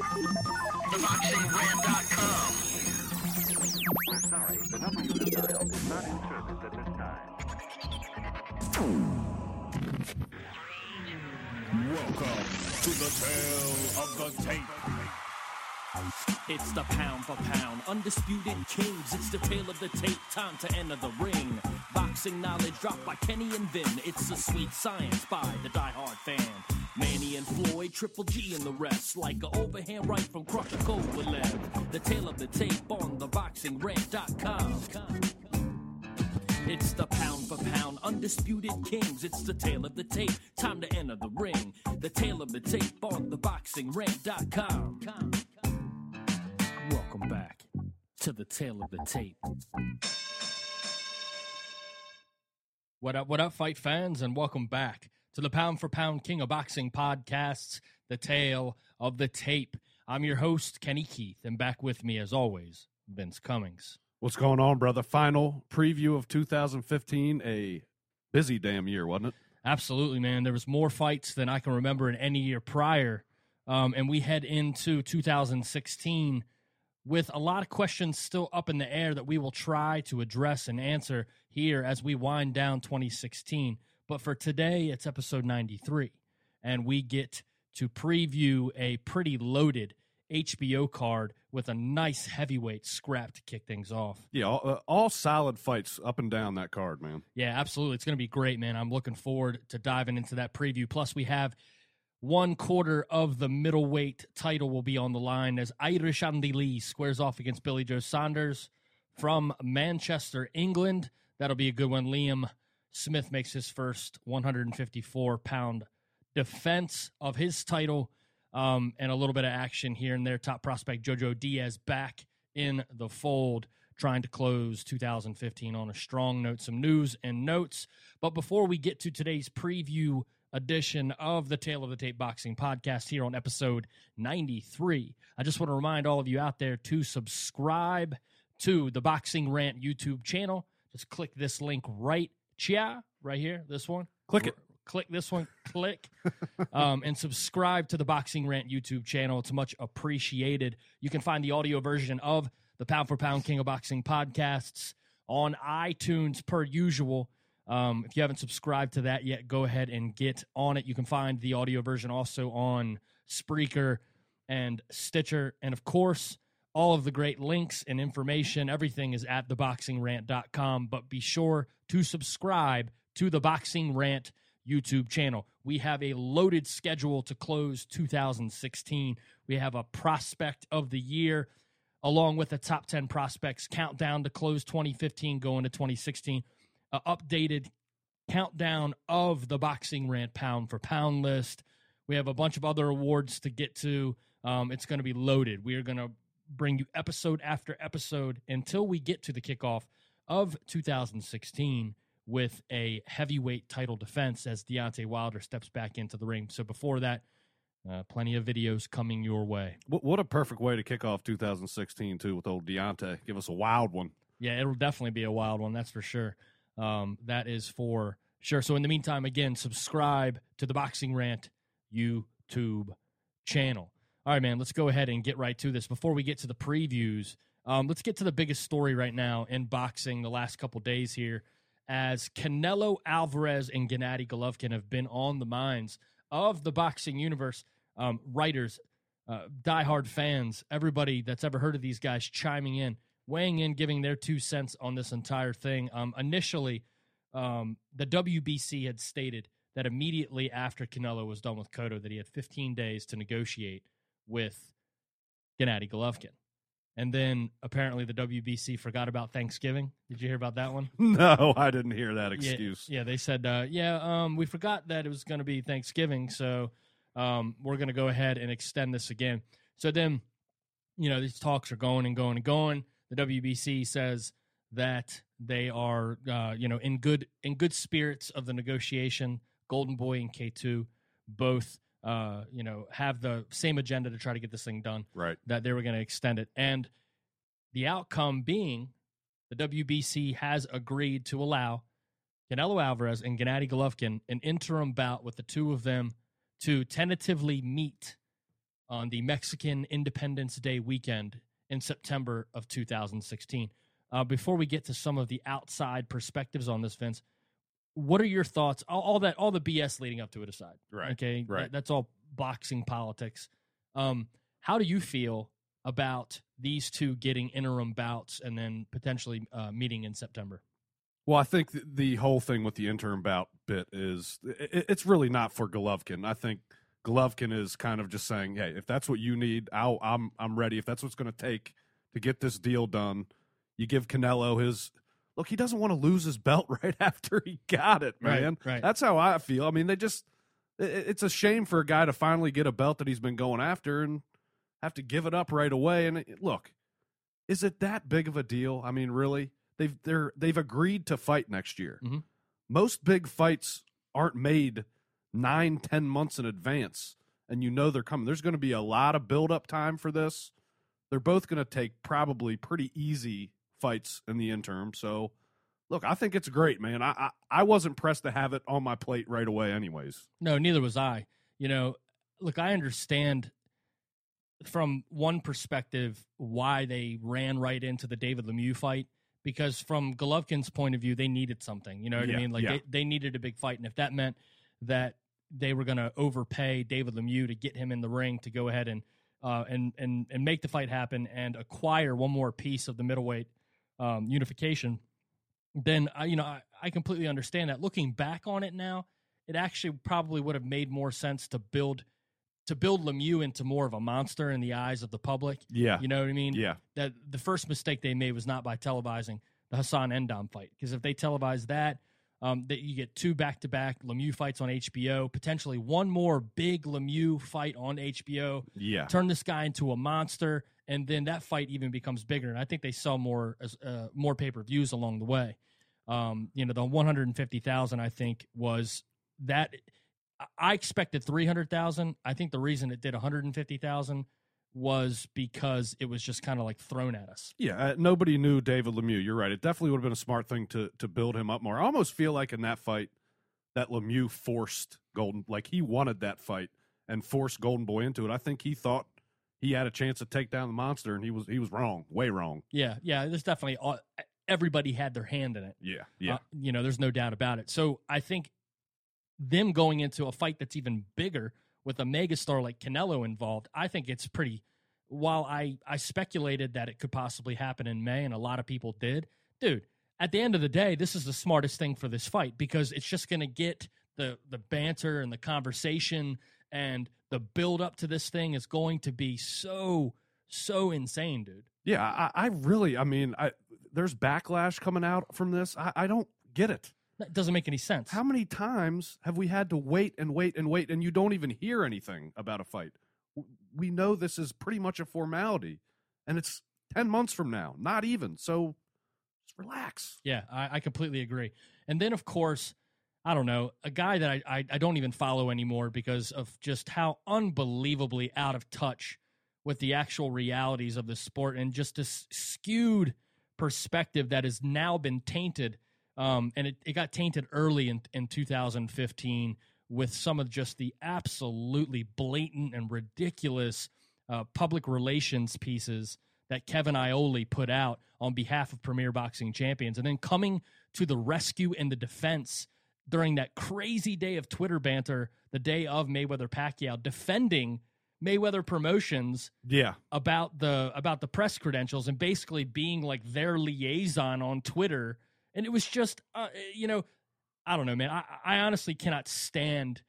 Sorry, the number you dialed is not in service at this time. Welcome to the tale of the tape. It's the pound for pound, undisputed kings. It's the tale of the tape, time to enter the ring. Boxing knowledge dropped by Kenny and Vin. It's the sweet science by the diehard fan. Manny and Floyd, Triple G and the rest. Like an overhand right from Crusher Kovalev. The tale of the tape on theboxingrant.com. It's the pound for pound, undisputed kings. It's the tale of the tape, time to enter the ring. The tale of the tape on theboxingrant.com. Welcome back to the tale of the tape. What up, what up, fight fans, and welcome back to the Pound for Pound King of Boxing podcasts, the tale of the tape. I'm your host, Kenny Keith, and back with me, as always, Vince Cummings. What's going on, brother? Final preview of 2015. A busy damn year, wasn't it? Absolutely, man. There was more fights than I can remember in any year prior, um, and we head into 2016 with a lot of questions still up in the air that we will try to address and answer here as we wind down 2016. But for today, it's episode 93, and we get to preview a pretty loaded HBO card with a nice heavyweight scrap to kick things off. Yeah, all, uh, all solid fights up and down that card, man. Yeah, absolutely. It's going to be great, man. I'm looking forward to diving into that preview. Plus, we have one quarter of the middleweight title will be on the line as Irish Andy Lee squares off against Billy Joe Saunders from Manchester, England. That'll be a good one. Liam Smith makes his first 154 pound defense of his title um, and a little bit of action here and there. Top prospect Jojo Diaz back in the fold, trying to close 2015 on a strong note. Some news and notes. But before we get to today's preview edition of the Tale of the Tape Boxing podcast here on episode 93, I just want to remind all of you out there to subscribe to the Boxing Rant YouTube channel. Just click this link right chia right here, this one. Click it. Click this one, click, um, and subscribe to the Boxing Rant YouTube channel. It's much appreciated. You can find the audio version of the Pound for Pound King of Boxing podcasts on iTunes per usual. Um, if you haven't subscribed to that yet, go ahead and get on it. You can find the audio version also on Spreaker and Stitcher. And of course, all of the great links and information, everything is at theboxingrant.com. But be sure to subscribe to the Boxing Rant YouTube channel. We have a loaded schedule to close 2016. We have a prospect of the year along with the top 10 prospects countdown to close 2015 going to 2016. A updated countdown of the Boxing Rant pound for pound list. We have a bunch of other awards to get to. Um, it's going to be loaded. We are going to bring you episode after episode until we get to the kickoff of 2016 with a heavyweight title defense as Deontay Wilder steps back into the ring. So before that, uh, plenty of videos coming your way. What, what a perfect way to kick off 2016 too with old Deontay. Give us a wild one. Yeah, it'll definitely be a wild one. That's for sure. Um, that is for sure. So in the meantime, again, subscribe to the Boxing Rant YouTube channel. All right, man, let's go ahead and get right to this. Before we get to the previews, um, let's get to the biggest story right now in boxing the last couple days here, as Canelo Alvarez and Gennady Golovkin have been on the minds of the boxing universe, um, writers, uh, diehard fans, everybody that's ever heard of these guys chiming in, weighing in, giving their two cents on this entire thing. Um, initially, um, the WBC had stated that immediately after Canelo was done with Cotto, that he had 15 days to negotiate with Gennady Golovkin. And then apparently the WBC forgot about Thanksgiving. Did you hear about that one? No, I didn't hear that Yeah, excuse. Yeah, they said, uh, yeah, um, we forgot that it was going to be Thanksgiving, so um, we're going to go ahead and extend this again. So then, you know, these talks are going and going and going. The WBC says that they are, uh, you know, in good in good spirits of the negotiation. Golden Boy and K two both, uh, you know, have the same agenda to try to get this thing done Right. that they were going to extend it. And the outcome being the WBC has agreed to allow Canelo Alvarez and Gennady Golovkin an interim bout with the two of them to tentatively meet on the Mexican Independence Day weekend in September of 2016. Uh, before we get to some of the outside perspectives on this, Vince, what are your thoughts? All, all that, all the BS leading up to it aside, Right, Okay, right. That- that's all boxing politics. Um, how do you feel about these two getting interim bouts and then potentially uh, meeting in September? Well, I think the whole thing with the interim bout bit is it's really not for Golovkin. I think Golovkin is kind of just saying, "Hey, if that's what you need, I'll, I'm I'm ready. If that's what's going to take to get this deal done, you give Canelo his look. He doesn't want to lose his belt right after he got it, man. right. That's how I feel. I mean, they just i- i- it's a shame for a guy to finally get a belt that he's been going after and have to give it up right away. And it- look, is it that big of a deal? I mean, really? They've they're they've agreed to fight next year. Mhm. Most big fights aren't made nine, ten months in advance, and you know they're coming. There's going to be a lot of build up time for this. They're both going to take probably pretty easy fights in the interim. So, look, I think it's great, man. I I, I wasn't pressed to have it on my plate right away, anyways. No, neither was I. You know, look, I understand from one perspective why they ran right into the David Lemieux fight because from Golovkin's point of view, they needed something. You know what Yeah, I mean? Like yeah. they, they needed a big fight, and if that meant that they were going to overpay David Lemieux to get him in the ring to go ahead and uh, and and and make the fight happen and acquire one more piece of the middleweight um, unification, then I, you know I, I completely understand that. Looking back on it now, it actually probably would have made more sense to build to build Lemieux into more of a monster in the eyes of the public. Yeah, You know what I mean? yeah, That the first mistake they made was not by televising the Hassan N'Dam fight because if they televised that, um, that you get two back to back Lemieux fights on HBO, potentially one more big Lemieux fight on HBO. Yeah. Turn this guy into a monster. And then that fight even becomes bigger. And I think they sell more, uh, more pay per views along the way. Um, you know, the 150,000, I think, was that. I expected 300,000. I think the reason it did 150,000 was because it was just kind of like thrown at us. Yeah, uh, nobody knew David Lemieux. You're right. It definitely would have been a smart thing to to build him up more. I almost feel like in that fight that Lemieux forced Golden, like he wanted that fight and forced Golden Boy into it. I think he thought he had a chance to take down the monster, and he was he was wrong, way wrong. Yeah, yeah. There's definitely all, everybody had their hand in it. Yeah, yeah, Uh, you know, there's no doubt about it. So I think them going into a fight that's even bigger with a megastar like Canelo involved, I think it's pretty. While I I speculated that it could possibly happen in May, and a lot of people did, dude. At the end of the day, this is the smartest thing for this fight because it's just going to get the the banter and the conversation and the build up to this thing is going to be so so insane, dude. yeah. I, I really, I mean, I there's backlash coming out from this. I, I don't get it. That doesn't make any sense. How many times have we had to wait and wait and wait, and you don't even hear anything about a fight? We know this is pretty much a formality, and it's ten months from now, not even. So, just relax. Yeah, I, I completely agree. And then, of course, I don't know, a guy that I, I, I don't even follow anymore because of just how unbelievably out of touch with the actual realities of the sport and just this skewed perspective that has now been tainted. Um, and it, it got tainted early in, in 2015 with some of just the absolutely blatant and ridiculous uh, public relations pieces that Kevin Iole put out on behalf of Premier Boxing Champions, and then coming to the rescue and the defense during that crazy day of Twitter banter, the day of Mayweather Pacquiao, defending Mayweather Promotions Yeah, about the about the press credentials and basically being like their liaison on Twitter. And it was just, uh, you know, I don't know, man. I, I honestly cannot stand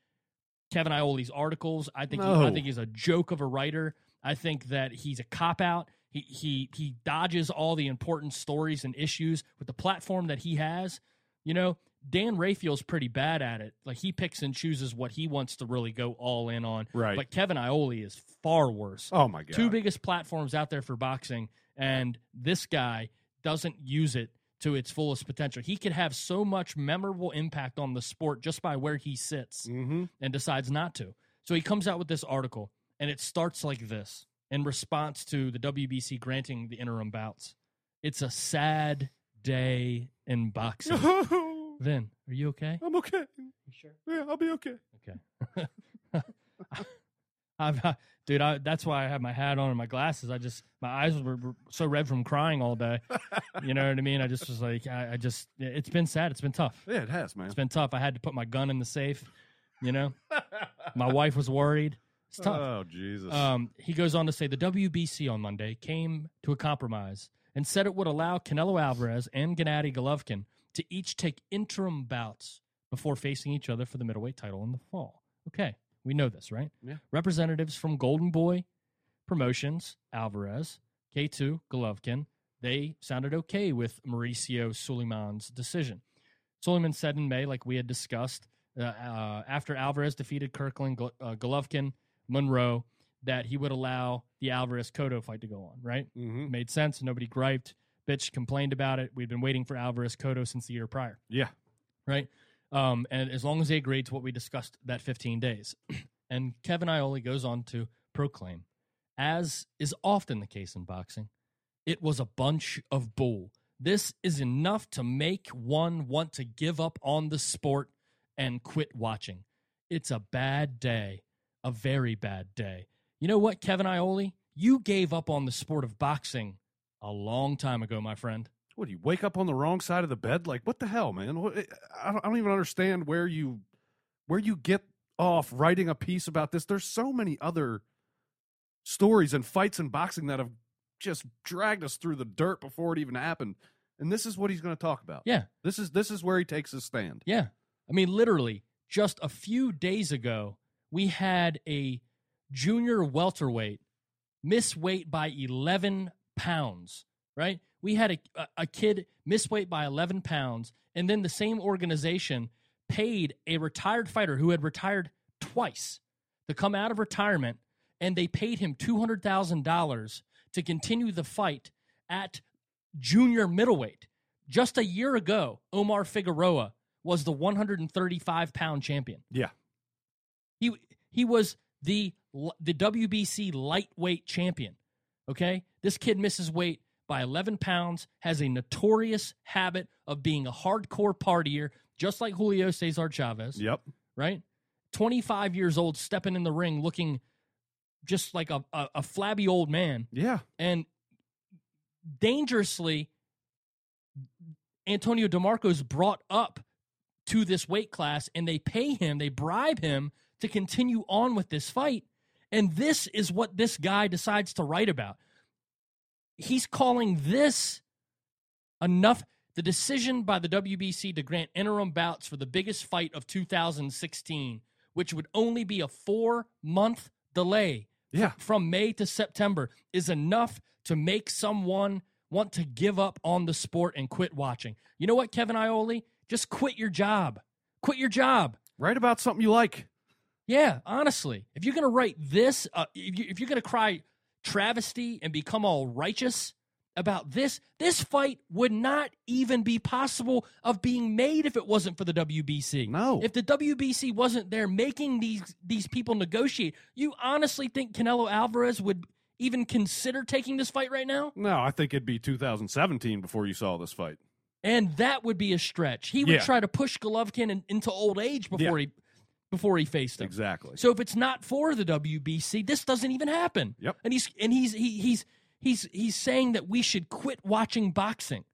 Kevin Iole's articles. I think he, I think he's a joke of a writer. I think that he's a cop out. He he he dodges all the important stories and issues with the platform that he has. You know, Dan Rafael's pretty bad at it. Like he picks and chooses what he wants to really go all in on. Right. But Kevin Iole is far worse Oh my god. two biggest platforms out there for boxing, and this guy doesn't use it to its fullest potential. He could have so much memorable impact on the sport just by where he sits Mm-hmm. and decides not to. So he comes out with this article, and it starts like this in response to the WBC granting the interim bouts. It's a sad day in boxing. Vin, are you okay? I'm okay. You sure? Yeah, I'll be okay. Okay. I've, uh, dude, I, that's why I have my hat on and my glasses. I just my eyes were, were so red from crying all day. you know what I mean? I just was like, I, I just, it's been sad. It's been tough. Yeah, it has, man. It's been tough. I had to put my gun in the safe. You know, my wife was worried. It's tough. Oh Jesus. Um, he goes on to say the WBC on Monday came to a compromise and said it would allow Canelo Alvarez and Gennady Golovkin to each take interim bouts before facing each other for the middleweight title in the fall. Okay, we know this, right? Yeah. Representatives from Golden Boy Promotions, Alvarez, K2, Golovkin, they sounded okay with Mauricio Sulaiman's decision. Suleiman said in May, like we had discussed, uh, uh, after Alvarez defeated Kirkland, Gol- uh, Golovkin, Monroe, that he would allow the Alvarez Cotto fight to go on, right? hmm Made sense. Nobody griped. Bitch complained about it. We'd been waiting for Alvarez Cotto since the year prior, Yeah. right? Um, and as long as they agreed to what we discussed that 15 days. and Kevin Iole goes on to proclaim, as is often the case in boxing, it was a bunch of bull. This is enough to make one want to give up on the sport and quit watching. It's a bad day, a very bad day. You know what, Kevin Iole? You gave up on the sport of boxing a long time ago, my friend. What do you wake up on the wrong side of the bed? Like what the hell, man? Eh, I, don't, I don't even understand where you where you get off writing a piece about this. There's so many other stories and fights in boxing that have just dragged us through the dirt before it even happened. And this is what he's going to talk about. Yeah. This is this is where he takes his stand. Yeah. I mean, literally, just a few days ago, we had a junior welterweight miss weight by 11 pounds, right? We had a, a, kid miss weight by 11 pounds, and then the same organization paid a retired fighter who had retired twice to come out of retirement, and they paid him $200,000 to continue the fight at junior middleweight. Just a year ago, Omar Figueroa was the 135 pound champion. Yeah. He he was the the WBC lightweight champion. Okay, this kid misses weight by 11 pounds, has a notorious habit of being a hardcore partier, just like Julio Cesar Chavez. Yep. Right, 25 years old, stepping in the ring, looking just like a, a, a flabby old man, Yeah. and dangerously, Antonio DeMarco's brought up to this weight class and they pay him, they bribe him to continue on with this fight. And this is what this guy decides to write about. He's calling this enough. The decision by the WBC to grant interim bouts for the biggest fight of 2016, which would only be a four month delay Yeah. from May to September, is enough to make someone want to give up on the sport and quit watching. You know what, Kevin Iole? Just quit your job. Quit your job. Write about something you like. Yeah, honestly, if you're gonna write this, uh, if, you, if you're gonna cry travesty and become all righteous about this, this fight would not even be possible of being made if it wasn't for the WBC. No. if the WBC wasn't there making these these people negotiate, you honestly think Canelo Alvarez would even consider taking this fight right now? No, I think it'd be 2017 before you saw this fight. And that would be a stretch. He would Yeah. try to push Golovkin in, into old age before he before he faced him. Exactly. So if it's not for the WBC, this doesn't even happen. Yep. And he's and he's he, he's he's he's saying that we should quit watching boxing.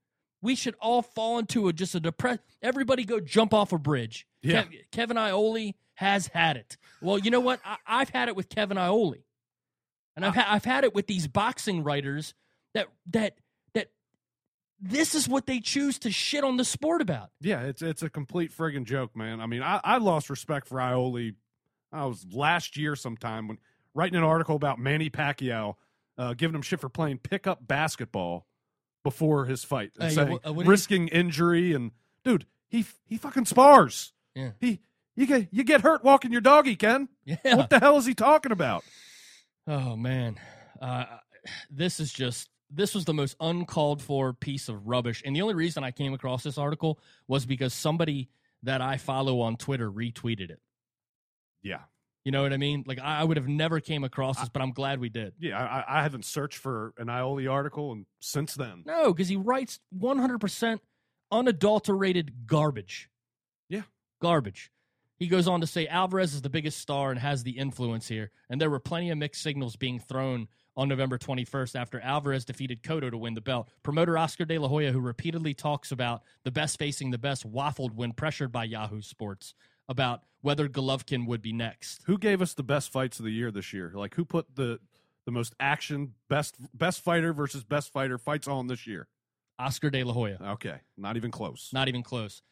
We should all fall into a just a depressed. Everybody go jump off a bridge. Yeah. Kev- Kevin Iole has had it. Well, you know what? I, I've had it with Kevin Iole, and I've ha- I've had it with these boxing writers that that that this is what they choose to shit on the sport about. Yeah, it's it's a complete friggin' joke, man. I mean, I, I lost respect for Iole. I was last year sometime when writing an article about Manny Pacquiao, uh, giving him shit for playing pickup basketball before his fight, and Uh, yeah, saying, wh- uh, did he- risking injury. And dude, he he fucking spars. Yeah. He you get you get hurt walking your doggy, Ken. Yeah. What the hell is he talking about? Oh man, uh, this is just this was the most uncalled for piece of rubbish. And the only reason I came across this article was because somebody that I follow on Twitter retweeted it. Yeah, You know what I mean? Like I, I would have never came across this, but I'm glad we did. yeah. I, I haven't searched for an Iole article, and since then, No, because he writes 100% unadulterated garbage. Yeah. Garbage. He goes on to say Alvarez is the biggest star and has the influence here, and there were plenty of mixed signals being thrown on November 21st after Alvarez defeated Cotto to win the belt. Promoter Oscar De La Hoya, who repeatedly talks about the best facing the best, waffled when pressured by Yahoo Sports about whether Golovkin would be next. Who gave us the best fights of the year this year? Like who put the the most action best best fighter versus best fighter fights on this year? Oscar De La Hoya. Okay, not even close. Not even close.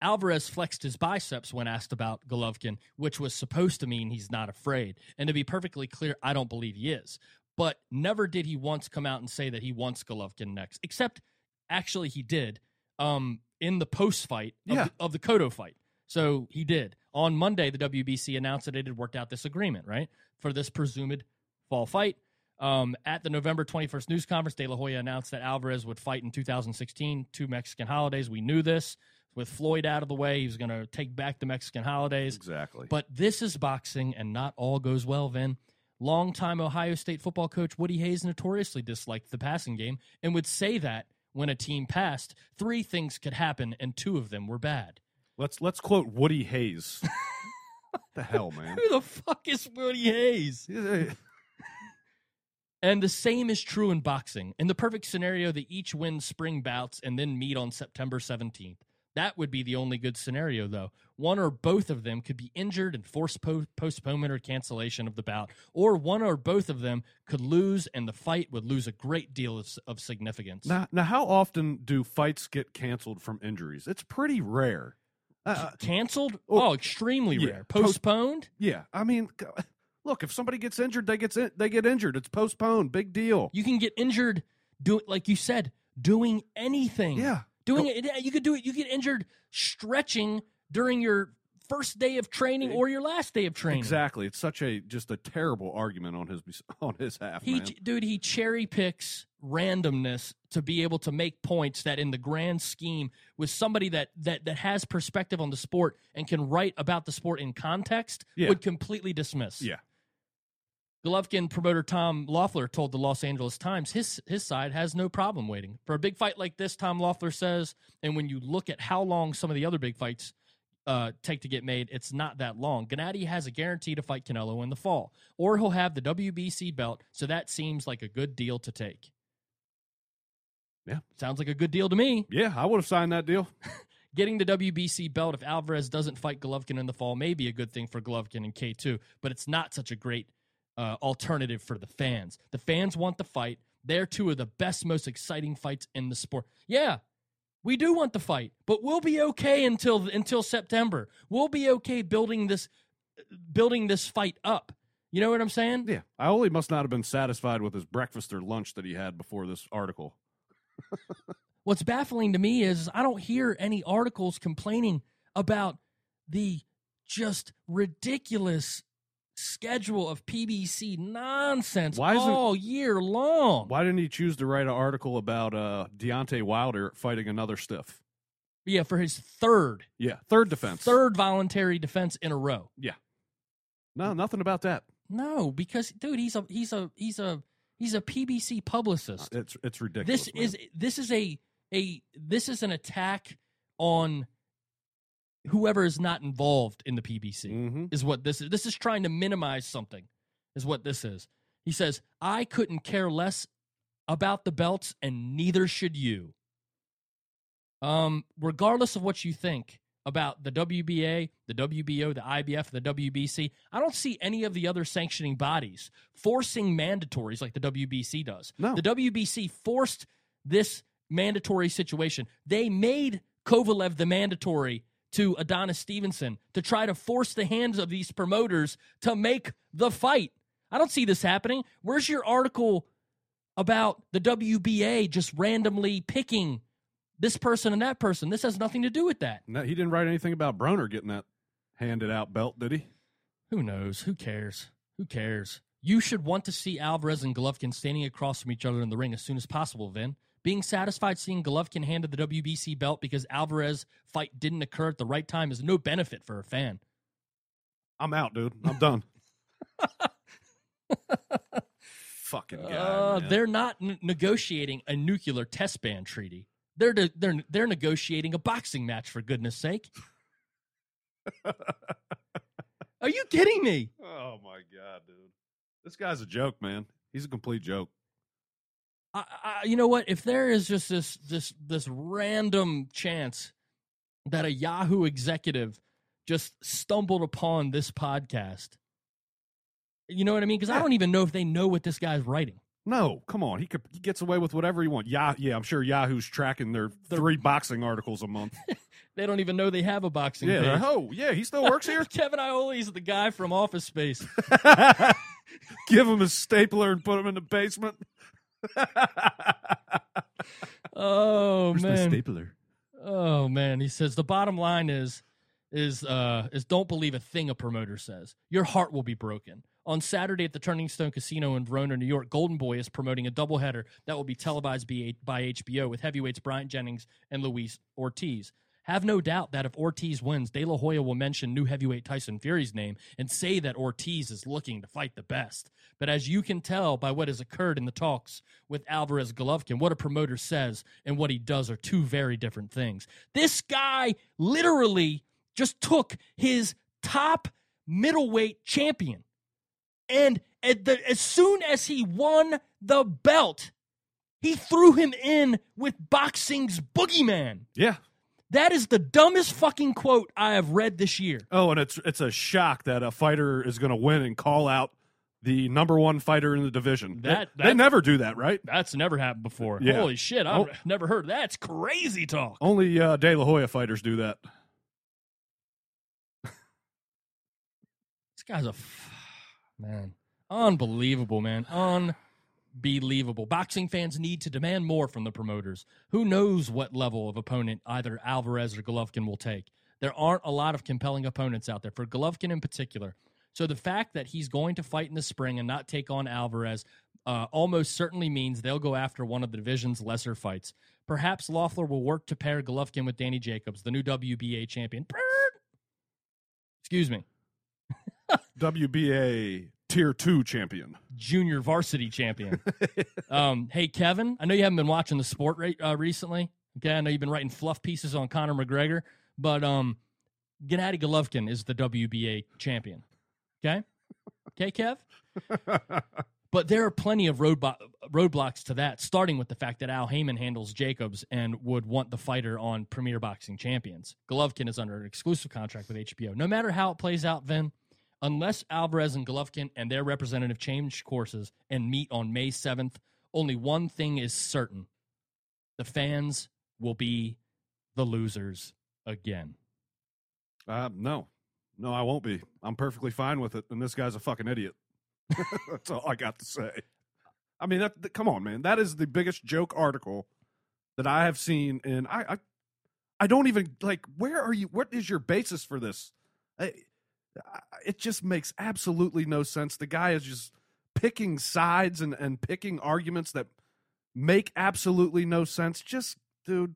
Alvarez flexed his biceps when asked about Golovkin, which was supposed to mean he's not afraid. And to be perfectly clear, I don't believe he is. But never did he once come out and say that he wants Golovkin next, except actually he did um, in the post fight of, Yeah. the, of the Cotto fight. So he did. On Monday, the WBC announced that it had worked out this agreement, right, for this presumed fall fight. Um, at the November 21st news conference, De La Hoya announced that Alvarez would fight in 2016, two Mexican holidays. We knew this. With Floyd out of the way, he was going to take back the Mexican holidays. Exactly. But this is boxing, and not all goes well, Vin. Longtime Ohio State football coach Woody Hayes notoriously disliked the passing game and would say that when a team passed, three things could happen, and two of them were bad. let's let's quote Woody Hayes. the hell, man. Who the fuck is Woody Hayes? And the same is true in boxing. In the perfect scenario, they each win spring bouts and then meet on September 17th. That would be the only good scenario, though. One or both of them could be injured and force po- postponement or cancellation of the bout, or one or both of them could lose and the fight would lose a great deal of, of significance. Now, now, how often do fights get canceled from injuries? It's pretty rare. Uh, Canceled? Oh, Oh, extremely yeah. rare. Postponed? yeah, I mean, look, if somebody gets injured, they gets in, they get injured. It's postponed. Big deal. You can get injured doing, like you said, doing anything. Yeah. Doing it. You could do it. You get injured stretching during your first day of training or your last day of training. Exactly. It's such a just a terrible argument on his on his half. He, man. dude, he cherry picks randomness to be able to make points that, in the grand scheme, with somebody that that that has perspective on the sport and can write about the sport in context, Yeah. would completely dismiss. Yeah. Golovkin promoter Tom Loeffler told the Los Angeles Times his his side has no problem waiting for a big fight like this. Tom Loeffler says, and when you look at how long some of the other big fights uh, take to get made, it's not that long. Gennady has a guarantee to fight Canelo in the fall, or he'll have the WBC belt, so that seems like a good deal to take. Yeah. sounds like a good deal to me. Yeah, I would have signed that deal. Getting the WBC belt if Alvarez doesn't fight Golovkin in the fall may be a good thing for Golovkin and K2, but it's not such a great uh, alternative for the fans. The fans want the fight. They're two of the best, most exciting fights in the sport. Yeah, we do want the fight, but we'll be okay until until September. We'll be okay building this building this fight up. You know what I'm saying? Yeah, Iole must not have been satisfied with his breakfast or lunch that he had before this article. What's baffling to me is I don't hear any articles complaining about the just ridiculous schedule of PBC nonsense Why all year long. Why didn't he choose to write an article about uh, Deontay Wilder fighting another stiff? Yeah, for his third, Yeah, third defense. third voluntary defense in a row. Yeah. No, nothing about that. No, because dude, he's a he's a he's a he's a PBC publicist. It's it's ridiculous. this man. is this is a a this is an attack on whoever is not involved in the PBC. Mhm. is what this is. This is trying to minimize something, is what this is. He says, I couldn't care less about the belts, and neither should you. Um, regardless of what you think about the WBA, the WBO, the IBF, the WBC, I don't see any of the other sanctioning bodies forcing mandatories like the WBC does. No. The WBC forced this mandatory situation. They made Kovalev the mandatory to Adonis Stevenson to try to force the hands of these promoters to make the fight. I don't see this happening. Where's your article about the WBA just randomly picking this person and that person? This has nothing to do with that. No, he didn't write anything about Broner getting that handed out belt, did he? Who knows? Who cares? Who cares? You should want to see Alvarez and Golovkin standing across from each other in the ring as soon as possible, Vin. Being satisfied seeing Golovkin handed the WBC belt because Alvarez fight didn't occur at the right time is no benefit for a fan. I'm out, dude. I'm done. Fucking guy. Uh, they're not n- negotiating a nuclear test ban treaty. They're de- they're they're negotiating a boxing match for goodness sake. Are you kidding me? Oh my god, dude. This guy's a joke, man. He's a complete joke. I, I, you know what? If there is just this this this random chance that a Yahoo executive just stumbled upon this podcast, you know what I mean? Because I don't even know if they know what this guy's writing. No, come on. He could he gets away with whatever he wants. Yeah, yeah, I'm sure Yahoo's tracking their They're- three boxing articles a month. They don't even know they have a boxing yeah, page. oh, yeah, he still works here. Kevin Iole's the guy from Office Space. Give him a stapler and put him in the basement. Oh man. stapler? Oh man, he says the bottom line is is uh is don't believe a thing a promoter says. Your heart will be broken. On Saturday at the Turning Stone Casino in Verona, New York, Golden Boy is promoting a doubleheader that will be televised by by HBO with heavyweights Bryant Jennings and Luis Ortiz. Have no doubt that if Ortiz wins, De La Hoya will mention new heavyweight Tyson Fury's name and say that Ortiz is looking to fight the best. But as you can tell by what has occurred in the talks with Alvarez Golovkin, what a promoter says and what he does are two very different things. This guy literally just took his top middleweight champion. And the, as soon as he won the belt, he threw him in with boxing's boogeyman. Yeah. That is the dumbest fucking quote I have read this year. Oh, and it's it's a shock that a fighter is going to win and call out the number one fighter in the division. They- That- they, never do that, right? That's never happened before. Yeah. Holy shit, I've Oh. never heard. That's crazy talk. Only uh, De La Hoya fighters do that. This guy's a f- man. Unbelievable, man. Unbelievable. Boxing fans need to demand more from the promoters. Who knows what level of opponent either Alvarez or Golovkin will take? There aren't a lot of compelling opponents out there for Golovkin in particular. So the fact that he's going to fight in the spring and not take on Alvarez uh, almost certainly means they'll go after one of the division's lesser fights. Perhaps Loeffler will work to pair Golovkin with Danny Jacobs, the new WBA champion. Excuse me. WBA Tier Two champion. junior varsity champion. um, hey, Kevin, I know you haven't been watching the sport re- uh, recently. Okay, I know you've been writing fluff pieces on Conor McGregor, but um, Gennady Golovkin is the WBA champion. Okay, okay, Kev. But there are plenty of roadblo- roadblocks to that, starting with the fact that Al Haymon handles Jacobs and would want the fighter on Premier Boxing Champions. Golovkin is under an exclusive contract with HBO. No matter how it plays out, Vin, unless Alvarez and Golovkin and their representative change courses and meet on May 7th, only one thing is certain the fans will be the losers again. Uh, no, no, I won't be. I'm perfectly fine with it. And this guy's a fucking idiot. That's all I got to say. I mean, that, that- come on, man. That is the biggest joke article that I have seen, and I, I, I don't even like. Where are you? What is your basis for this? I, it just makes absolutely no sense. The guy is just picking sides and and picking arguments that make absolutely no sense. Just, dude,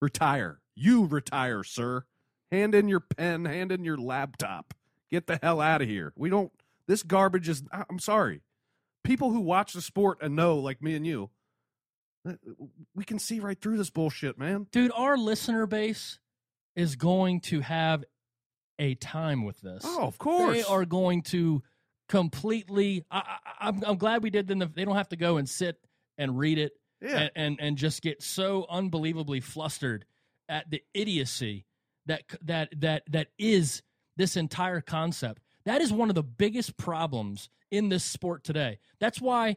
retire. You retire, sir. Hand in your pen, hand in your laptop. Get the hell out of here. We don't, this garbage is, I'm sorry. People who watch the sport and know, like me and you, we can see right through this bullshit, man. Dude, our listener base is going to have a time with this. Oh, of course. They are going to completely. I, I, I'm, I'm glad we did. Then they don't have to go and sit and read it yeah. and, and and just get so unbelievably flustered at the idiocy that that that that is this entire concept. That is one of the biggest problems in this sport today. That's why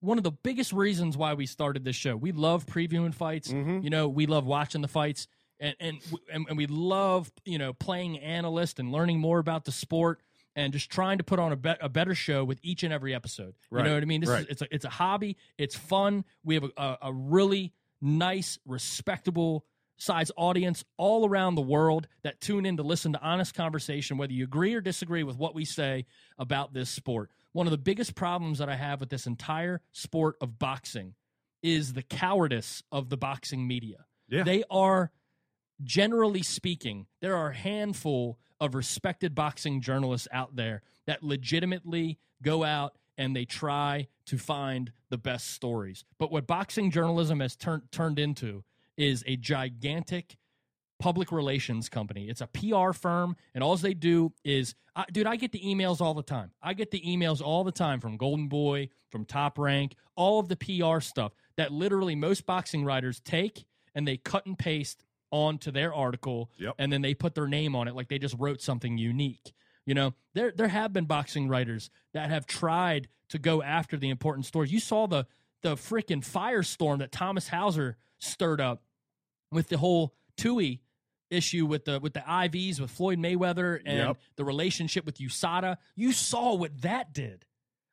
one of the biggest reasons why we started this show. We love previewing fights. Mhm. You know, we love watching the fights, and and and, and we love you know playing analyst and learning more about the sport. And just trying to put on a, be- a better show with each and every episode. You Right, know what I mean? This right. is it's a it's a hobby. It's fun. We have a, a, a really nice, respectable size audience all around the world that tune in to listen to honest conversation, whether you agree or disagree with what we say about this sport. One of the biggest problems that I have with this entire sport of boxing is the cowardice of the boxing media. Yeah. They are, generally speaking, there are a handful of respected boxing journalists out there that legitimately go out and they try to find the best stories. But what boxing journalism has turned turned into is a gigantic public relations company. It's a PR firm, and all they do is, I, dude, I get the emails all the time. I get the emails all the time from Golden Boy, from Top Rank, all of the PR stuff that literally most boxing writers take and they cut and paste onto their article, Yep. and then they put their name on it like they just wrote something unique. You know, there there have been boxing writers that have tried to go after the important stories. You saw the the freaking firestorm that Thomas Hauser stirred up with the whole Tui issue with the with the IVs with Floyd Mayweather and Yep. the relationship with USADA. You saw what that did.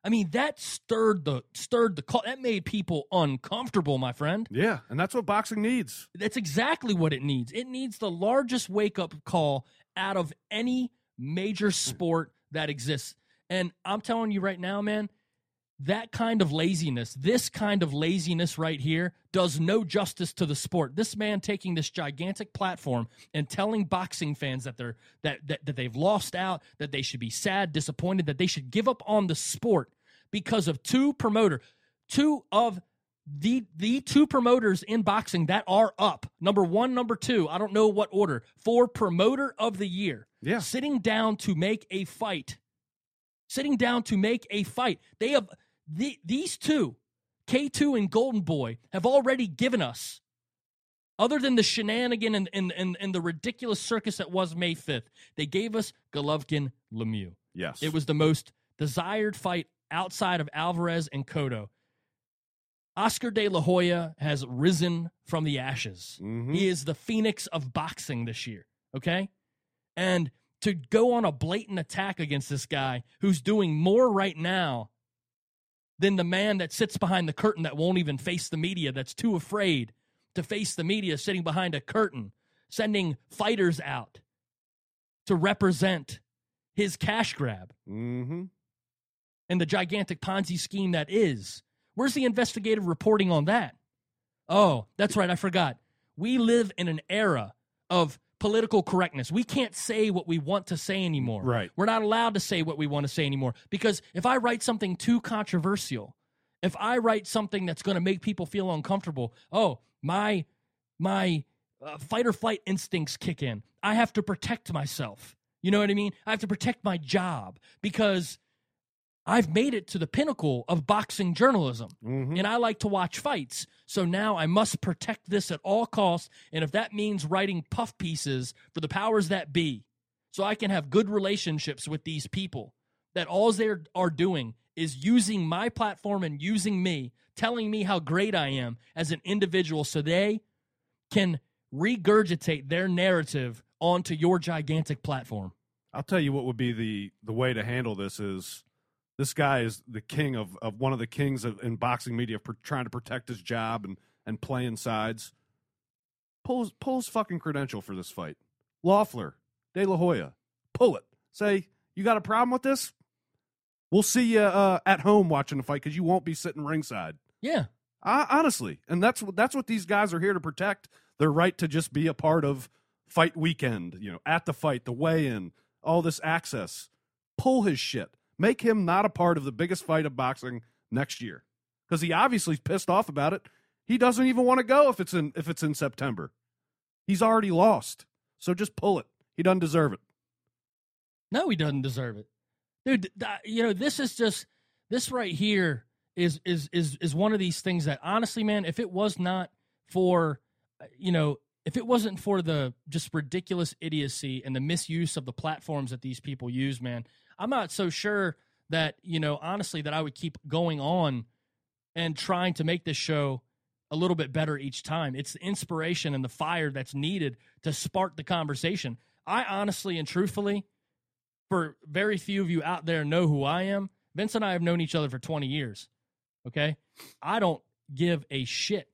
I mean, that stirred the stirred the call. That made people uncomfortable, my friend. Yeah, and that's what boxing needs. That's exactly what it needs. It needs the largest wake up call out of any major sport that exists. And I'm telling you right now, man, that kind of laziness, this kind of laziness right here, does no justice to the sport. This man taking this gigantic platform and telling boxing fans that they're that that, that they've lost out, that they should be sad, disappointed, that they should give up on the sport because of two promoter, two of the the two promoters in boxing that are up. Number one, number two. I don't know what order for promoter of the year. Yeah. sitting down to make a fight. Sitting down to make a fight. They have the, these two, K two and Golden Boy, have already given us. Other than the shenanigan and, and, and, and the ridiculous circus that was May 5th, they gave us Golovkin Lemieux. Yes. It was the most desired fight outside of Alvarez and Cotto. Oscar de la Hoya has risen from the ashes. Mhm. He is the phoenix of boxing this year, okay? And to go on a blatant attack against this guy who's doing more right now than the man that sits behind the curtain that won't even face the media, that's too afraid to face the media sitting behind a curtain, sending fighters out to represent his cash grab Mm-hmm. and the gigantic Ponzi scheme that is. Where's the investigative reporting on that? Oh, that's right. I forgot. We live in an era of political correctness. We can't say what we want to say anymore. Right. We're not allowed to say what we want to say anymore because if I write something too controversial, if I write something that's going to make people feel uncomfortable, oh, my my uh, fight or flight instincts kick in. I have to protect myself. You know what I mean? I have to protect my job because I've made it to the pinnacle of boxing journalism Mhm. and I like to watch fights. So now I must protect this at all costs. And if that means writing puff pieces for the powers that be, so I can have good relationships with these people, that all they are doing is using my platform and using me, telling me how great I am as an individual so they can regurgitate their narrative onto your gigantic platform. I'll tell you what would be the the way to handle this is this guy is the king of, of one of the kings of, in boxing media for trying to protect his job and, and playing sides. Pull his, pull his fucking credential for this fight. Loeffler, De La Hoya, pull it. Say, you got a problem with this? We'll see you uh, at home watching the fight because you won't be sitting ringside. Yeah. I, honestly, and that's what that's what these guys are here to protect. Their right to just be a part of fight weekend. You know, at the fight, the weigh-in, all this access. Pull his shit. Make him not a part of the biggest fight of boxing next year because he obviously is pissed off about it. He doesn't even want to go if it's in if it's in September. He's already lost, so just pull it. He doesn't deserve it. No, he doesn't deserve it, dude. you know, this is just this right here is is is is one of these things that honestly, man, if it was not for, uh, you know, if it wasn't for the just ridiculous idiocy and the misuse of the platforms that these people use, man, I'm not so sure that you know, honestly, that I would keep going on and trying to make this show a little bit better each time. It's the inspiration and the fire that's needed to spark the conversation. I honestly and truthfully, for very few of you out there know who I am, Vince and I have known each other for 20 years. Okay? I don't give a shit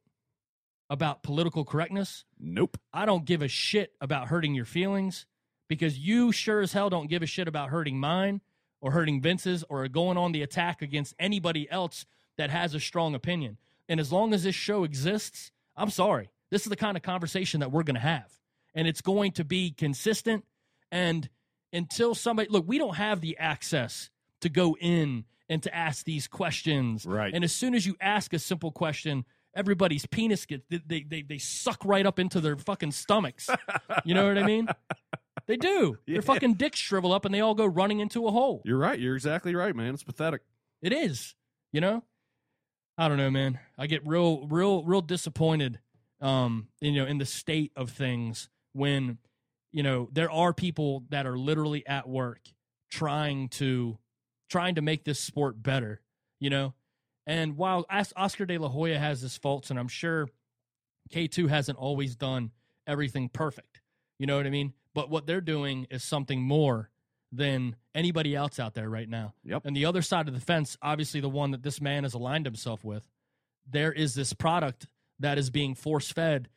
about political correctness. Nope. I don't give a shit about hurting your feelings because you sure as hell don't give a shit about hurting mine or hurting Vince's or going on the attack against anybody else that has a strong opinion. And as long as this show exists, I'm sorry. This is the kind of conversation that we're going to have. And it's going to be consistent. And until somebody, look, we don't have the access to go in and to ask these questions. Right. And as soon as you ask a simple question, everybody's penis gets they, they they suck right up into their fucking stomachs. You know what I mean? They do. Yeah. Their fucking dicks shrivel up and they all go running into a hole. You're right. You're exactly right, man. It's pathetic. It is. You know? I don't know, man. I get real real real disappointed um you know in the state of things when you know there are people that are literally at work trying to trying to make this sport better, you know? And while Oscar De La Hoya has his faults and I'm sure K2 hasn't always done everything perfect. You know what I mean? But what they're doing is something more than anybody else out there right now. Yep. And the other side of the fence, obviously the one that this man has aligned himself with, there is this product that is being force fed